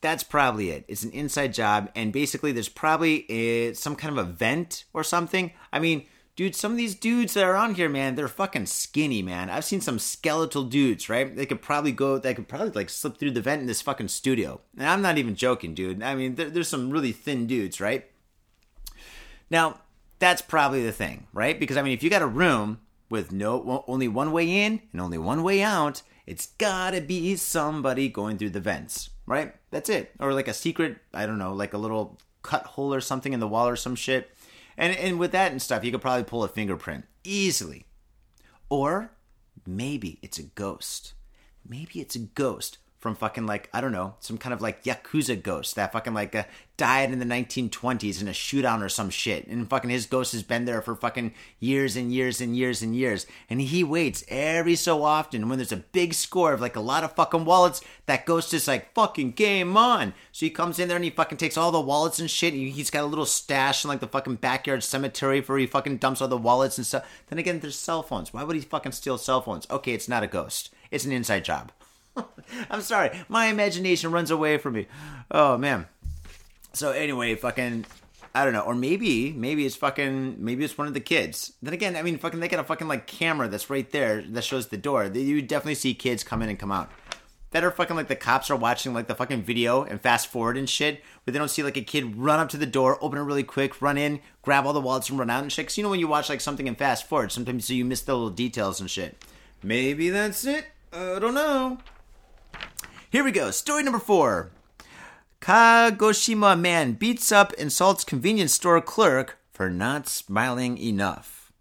that's probably it. It's an inside job, and basically, there's probably a, some kind of event or something. I mean, dude, some of these dudes that are on here, man, they're fucking skinny, man. I've seen some skeletal dudes, right? They could probably go, they could probably like slip through the vent in this fucking studio. And I'm not even joking, dude. I mean, there, there's some really thin dudes, right? Now, that's probably the thing, right? Because I mean, if you got a room with no only one way in and only one way out, it's gotta be somebody going through the vents, right? That's it. Or like a secret, I don't know, like a little cut hole or something in the wall or some shit. And and with that and stuff, you could probably pull a fingerprint easily. Or maybe it's a ghost. Maybe it's a ghost from fucking like I don't know some kind of like yakuza ghost that fucking like uh, died in the 1920s in a shootout or some shit, and fucking his ghost has been there for fucking years and years and years and years, and he waits every so often when there's a big score of like a lot of fucking wallets, that ghost is like fucking game on. So he comes in there and he fucking takes all the wallets and shit. He's got a little stash in like the fucking backyard cemetery where he fucking dumps all the wallets and stuff. Then again, there's cell phones. Why would he fucking steal cell phones? Okay, it's not a ghost. It's an inside job. (laughs) I'm sorry. My imagination runs away from me. Oh man. So anyway, fucking I don't know, or maybe maybe it's fucking maybe it's one of the kids. Then again, I mean, fucking they got a fucking like camera that's right there that shows the door. You definitely see kids come in and come out. That are fucking like the cops are watching like the fucking video and fast forward and shit, but they don't see like a kid run up to the door, open it really quick, run in, grab all the wallets and run out and shit. Cause you know when you watch like something and fast forward, sometimes so you miss the little details and shit. Maybe that's it. I don't know. Here we go. Story number four. Kagoshima man beats up insults convenience store clerk for not smiling enough.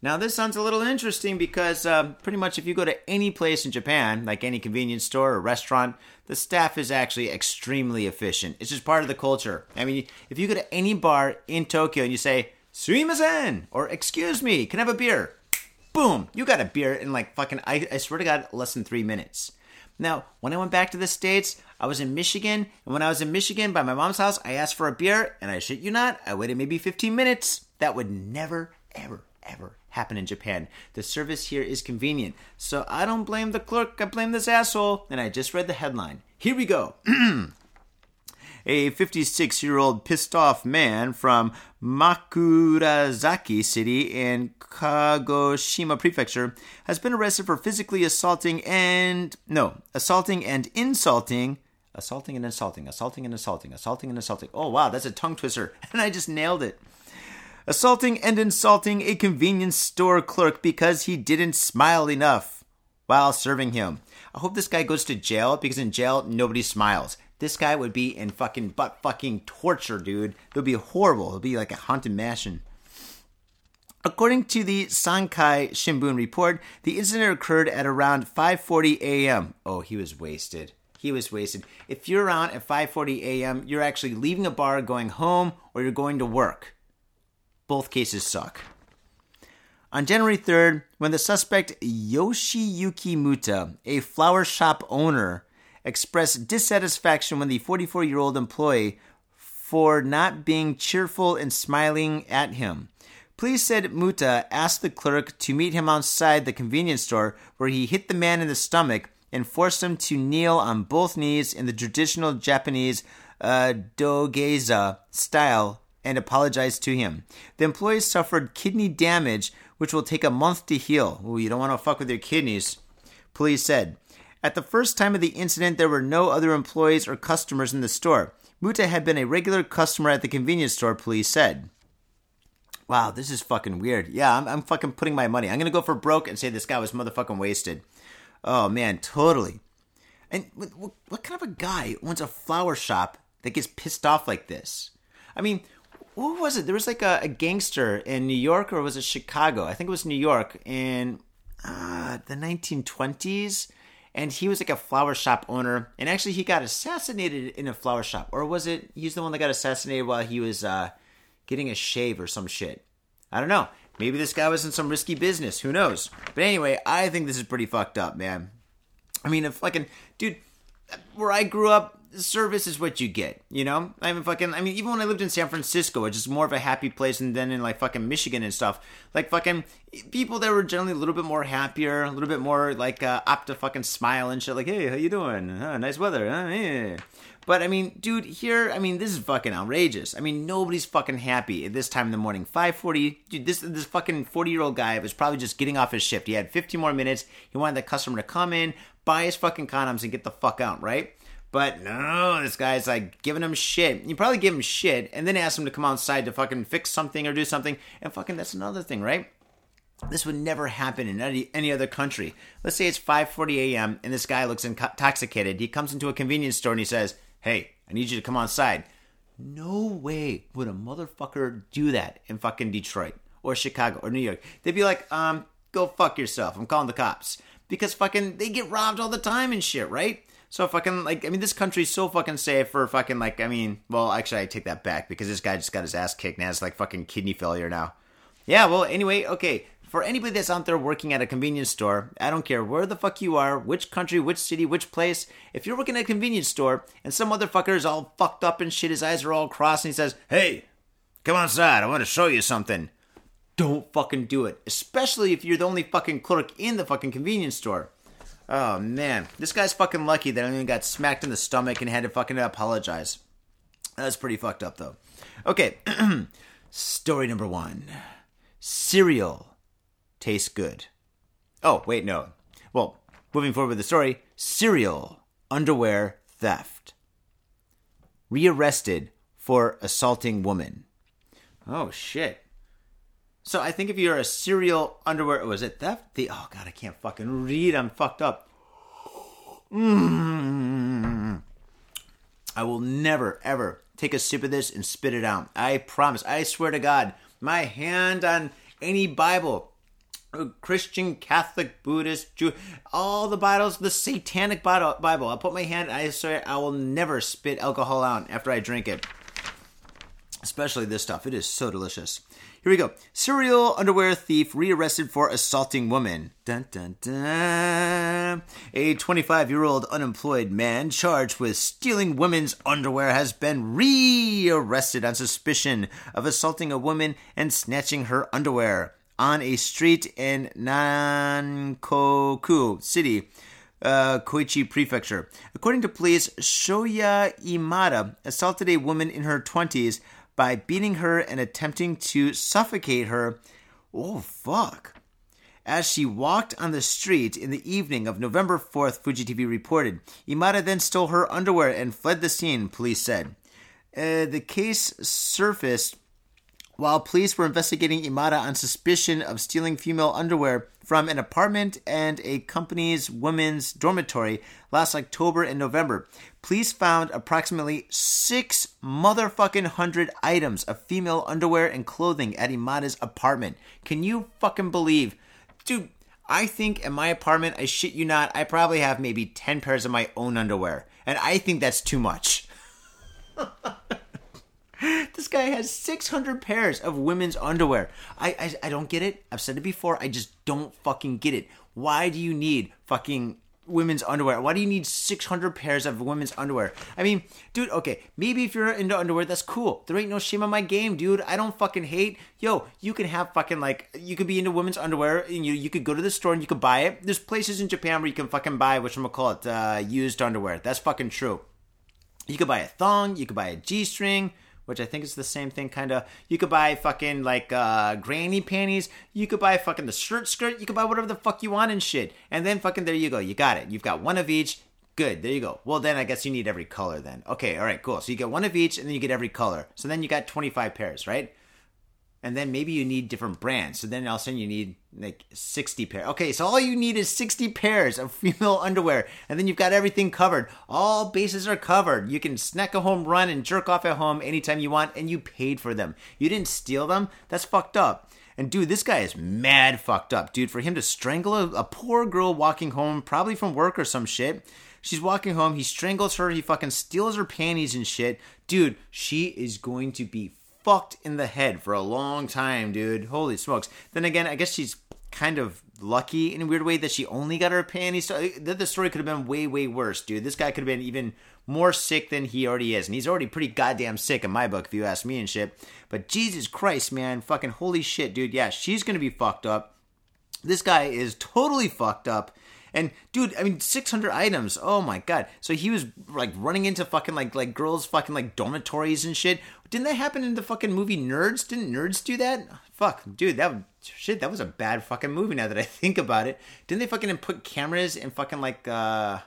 Now, this sounds a little interesting because uh, pretty much if you go to any place in Japan, like any convenience store or restaurant, the staff is actually extremely efficient. It's just part of the culture. I mean, if you go to any bar in Tokyo and you say, Sumimasen, or excuse me, can I have a beer? Boom, you got a beer in like fucking, I, I swear to God, less than three minutes. Now, when I went back to the States, I was in Michigan, and when I was in Michigan by my mom's house, I asked for a beer, and I shit you not, I waited maybe 15 minutes. That would never, ever, ever happen in Japan. The service here is convenient. So I don't blame the clerk, I blame this asshole. And I just read the headline. Here we go. (clears throat) a 56 year old pissed off man from Makurazaki City in Kagoshima Prefecture has been arrested for physically assaulting and. No, assaulting and insulting. Assaulting and insulting, assaulting and assaulting, assaulting and assaulting. Oh, wow, that's a tongue twister. (laughs) And I just nailed it. Assaulting and insulting a convenience store clerk because he didn't smile enough while serving him. I hope this guy goes to jail because in jail, nobody smiles. This guy would be in fucking butt fucking torture, dude. It would be horrible. It would be like a haunted mansion. According to the Sankei Shimbun report, the incident occurred at around 5:40 a.m. Oh, he was wasted. He was wasted. If you're around at 5:40 a.m., you're actually leaving a bar, going home, or you're going to work. Both cases suck. On January 3rd, when the suspect Yoshiyuki Muta, a flower shop owner, expressed dissatisfaction when the 44 year old employee for not being cheerful and smiling at him. Police said Muta asked the clerk to meet him outside the convenience store where he hit the man in the stomach and forced him to kneel on both knees in the traditional Japanese uh, dogeza style and apologized to him. The employee suffered kidney damage, which will take a month to heal. Ooh, you don't want to fuck with your kidneys, police said. At the first time of the incident, there were no other employees or customers in the store. Muta had been a regular customer at the convenience store, police said. Wow, this is fucking weird. Yeah, I'm, I'm fucking putting my money. I'm gonna go for broke and say this guy was motherfucking wasted. Oh man, totally. And what, what kind of a guy owns a flower shop that gets pissed off like this? I mean, what was it? There was like a, a gangster in New York, or was it Chicago? I think it was New York in uh, the 1920s and he was like a flower shop owner and actually he got assassinated in a flower shop or was it he's the one that got assassinated while he was uh, getting a shave or some shit. I don't know. Maybe this guy was in some risky business. Who knows? But anyway i think this is pretty fucked up man. I mean if fucking dude where i grew up service is what you get, you know? I mean, fucking, I mean, even when I lived in San Francisco, which is more of a happy place, and then in like fucking Michigan and stuff, like fucking people that were generally a little bit more happier, a little bit more like uh, apt to fucking smile and shit, like, hey, how you doing? Nice weather. Yeah. But I mean, dude, here, I mean, this is fucking outrageous. I mean, nobody's fucking happy at this time in the morning. 5:40, dude. This this fucking 40 year old guy was probably just getting off his shift. He had 15 more minutes. He wanted the customer to come in, buy his fucking condoms, and get the fuck out, right? But no, this guy's like giving him shit. You probably give him shit and then ask him to come outside to fucking fix something or do something. And fucking that's another thing, right? This would never happen in any, any other country. Let's say it's 5:40 a.m. and this guy looks intoxicated. He comes into a convenience store and he says, "Hey, I need you to come outside." No way would a motherfucker do that in fucking Detroit or Chicago or New York. They'd be like, "Um, go fuck yourself. I'm calling the cops." Because fucking they get robbed all the time and shit, right? So fucking like I mean this country's so fucking safe for fucking like I mean well actually I take that back because this guy just got his ass kicked and has like fucking kidney failure now. Yeah, well anyway, okay. For anybody that's out there working at a convenience store, I don't care where the fuck you are, which country, which city, which place. If you're working at a convenience store and some motherfucker is all fucked up and shit, his eyes are all crossed, and he says, "Hey, come outside. I want to show you something." Don't fucking do it, especially if you're the only fucking clerk in the fucking convenience store. Oh man, this guy's fucking lucky that I only got smacked in the stomach and had to fucking apologize. That's pretty fucked up though. Okay, (clears throat) story number one: cereal tastes good. Oh wait, no. Well, moving forward with the story: serial underwear theft. Rearrested for assaulting woman. Oh shit. So I think if you're a serial underwear, was it theft? The oh god, I can't fucking read. I'm fucked up. Mm. I will never ever take a sip of this and spit it out. I promise. I swear to God, my hand on any Bible, Christian, Catholic, Buddhist, Jew, all the Bibles, the Satanic Bible. I'll put my hand. I swear I will never spit alcohol out after I drink it. Especially this stuff. It is so delicious. Here we go. Serial underwear thief rearrested for assaulting woman. Dun, dun, dun. A 25 year old unemployed man charged with stealing women's underwear has been rearrested on suspicion of assaulting a woman and snatching her underwear. on a street in Nankoku City, uh, Kochi Prefecture. According to police, Shoya Imada assaulted a woman in her 20s by beating her and attempting to suffocate her. Oh, fuck. As she walked on the street in the evening of November 4th, Fuji TV reported. Imada then stole her underwear and fled the scene, police said. Uh, the case surfaced while police were investigating Imada on suspicion of stealing female underwear from an apartment and a company's women's dormitory last October and November. Police found approximately six motherfucking hundred items of female underwear and clothing at Imada's apartment. Can you fucking believe? Dude, I think in my apartment, I shit you not, I probably have maybe 10 pairs of my own underwear. And I think that's too much. (laughs) this guy has 600 pairs of women's underwear. I, I I don't get it. I've said it before. I just don't fucking get it. Why do you need fucking women's underwear? Why do you need 600 pairs of women's underwear? I mean, dude, okay, maybe if you're into underwear, that's cool. There ain't no shame on my game, dude. I don't fucking hate. Yo, you can have fucking like you could be into women's underwear and you you could go to the store and you could buy it. There's places in Japan where you can fucking buy what you're gonna call it, uh, used underwear. That's fucking true. You could buy a thong, you could buy a G-string, which I think is the same thing, kind of. You could buy fucking like uh, granny panties. You could buy fucking the shirt skirt. You could buy whatever the fuck you want and shit. And then fucking there you go. You got it. You've got one of each. Good. There you go. Well, then I guess you need every color then. Okay. All right. Cool. So you get one of each and then you get every color. So then you got 25 pairs, right? And then maybe you need different brands. So then all of a sudden you need like 60 pairs. Okay, so all you need is 60 pairs of (laughs) female underwear, and then you've got everything covered. All bases are covered. You can snack a home run and jerk off at home anytime you want, and you paid for them. You didn't steal them. That's fucked up. And dude, this guy is mad fucked up, dude. For him to strangle a, a poor girl walking home, probably from work or some shit. She's walking home. He strangles her. He fucking steals her panties and shit. Dude, she is going to be fucked in the head for a long time, dude. Holy smokes. Then again, I guess she's kind of lucky in a weird way that she only got her panties. The story could have been way, way worse, dude. This guy could have been even more sick than he already is. And he's already pretty goddamn sick in my book, if you ask me and shit. But Jesus Christ, man. Fucking holy shit, dude. Yeah, she's gonna be fucked up. This guy is totally fucked up. And dude, I mean, 600 items. Oh my god. So he was like running into fucking like like girls fucking like dormitories and shit. Didn't that happen in the fucking movie Nerds? Didn't Nerds do that? Fuck, dude, that shit. That was a bad fucking movie. Now that I (laughs) think about it, didn't they fucking put cameras in fucking like uh.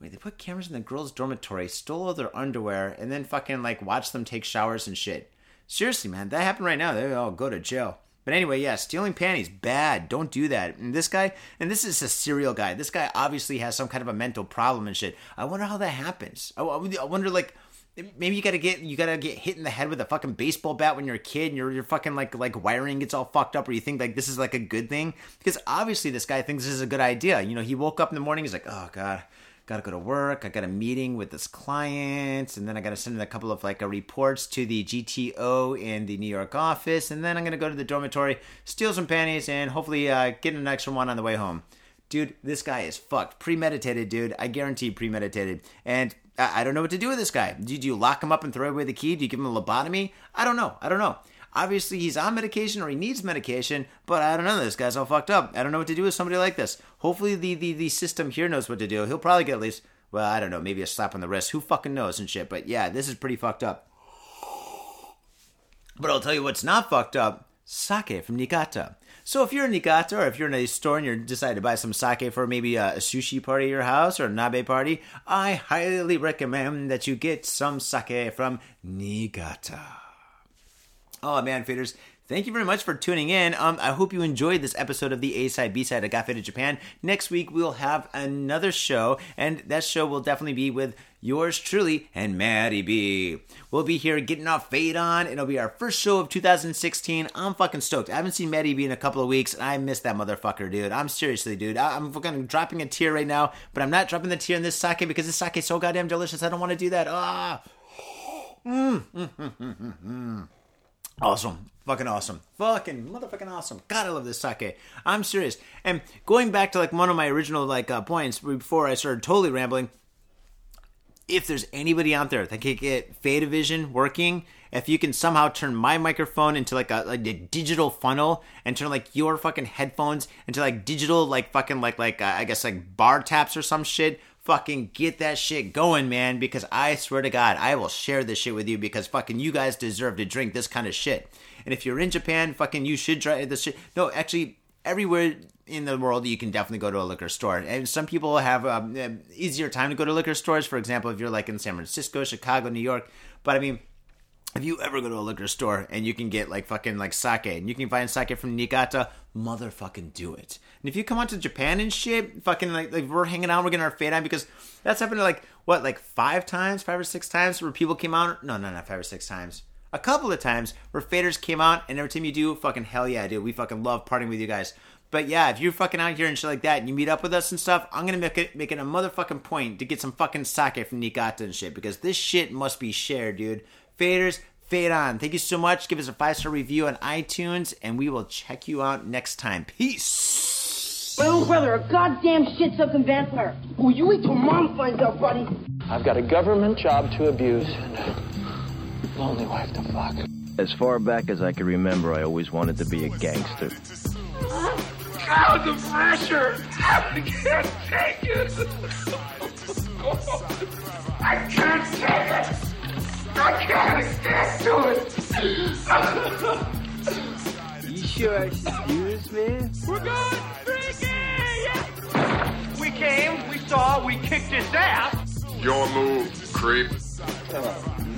Wait, they put cameras in the girls' dormitory, stole all their underwear, and then fucking like watch them take showers and shit. Seriously, man, that happened right now. They all go to jail. But anyway, yeah, stealing panties, bad. Don't do that. And this guy, and this is a serial guy. This guy obviously has some kind of a mental problem and shit. I wonder how that happens. I, I wonder, like, maybe you gotta get you gotta get hit in the head with a fucking baseball bat when you're a kid and your your fucking like like wiring gets all fucked up or you think like this is like a good thing because obviously this guy thinks this is a good idea you know he woke up in the morning he's like oh god gotta go to work. I got a meeting with this client, and then I gotta send in a couple of like reports to the GTO in the New York office, and then I'm gonna go to the dormitory, steal some panties, and hopefully uh, get an extra one on the way home. Dude, this guy is fucked. Premeditated, dude. I guarantee premeditated. And I, don't know what to do with this guy. Do, do you lock him up and throw away the key? Do you give him a lobotomy? I don't know. I don't know. Obviously, he's on medication or he needs medication, but I don't know. This guy's all fucked up. I don't know what to do with somebody like this. Hopefully, the, the, the system here knows what to do. He'll probably get at least, well, I don't know, maybe a slap on the wrist. Who fucking knows and shit. But yeah, this is pretty fucked up. But I'll tell you what's not fucked up sake from Niigata. So if you're in Niigata or if you're in a store and you decide to buy some sake for maybe a, sushi party at your house or a nabe party, I highly recommend that you get some sake from Niigata. Oh man, faders. Thank you very much for tuning in. Um, I hope you enjoyed this episode of the A Side B Side of Got Faded Japan. Next week we'll have another show, and that show will definitely be with yours truly and Matty B. We'll be here getting our fade on. It'll be our first show of 2016. I'm fucking stoked. I haven't seen Matty B in a couple of weeks, and I miss that motherfucker, dude. I'm seriously, dude. I'm fucking dropping a tear right now, but I'm not dropping the tear in this sake because this sake is so goddamn delicious. I don't want to do that. Ah. Mm. Mm, mm, mm, mm, mm. Awesome. Fucking awesome. Fucking motherfucking awesome. God, I love this sake. I'm serious. And going back to like one of my original like uh, points before I started totally rambling, if there's anybody out there that can get Vision working, if you can somehow turn my microphone into like a, like a digital funnel and turn like your fucking headphones into like digital like fucking like like uh, I guess like bar taps or some shit, fucking get that shit going, man. Because I swear to God, I will share this shit with you because fucking you guys deserve to drink this kind of shit. And if you're in Japan, fucking you should try this shit. No, actually, everywhere in the world you can definitely go to a liquor store and some people have um, easier time to go to liquor stores for example if you're like in san francisco chicago new york but i mean if you ever go to a liquor store and you can get like fucking like sake and you can find sake from Niigata, motherfucking do it. And if you come out to Japan and shit, fucking like, like we're hanging out, we're getting our fade on because that's happened like what like five times, five or six times where people came out. No, no, not five or six times. A couple of times where faders came out, and every time you do, fucking hell yeah, dude, we fucking love partying with you guys. But yeah, if you're fucking out here and shit like that, and you meet up with us and stuff, I'm gonna make it make it a motherfucking point to get some fucking sake from Niigata and shit because this shit must be shared, dude. Faders, fade on. Thank you so much. Give us a five star review on iTunes, and we will check you out next time. Peace. My own brother, a goddamn shit sucking vampire. Will you wait till mom finds out, buddy? I've got a government job to abuse and a lonely wife to fuck. As far back as I can remember, I always wanted to be a gangster. God, the pressure! I can't take it! I can't take it! I can't stand to it! you sure I should do this, man? We're going freaky! We came, we saw, we kicked his ass! Your move, creep.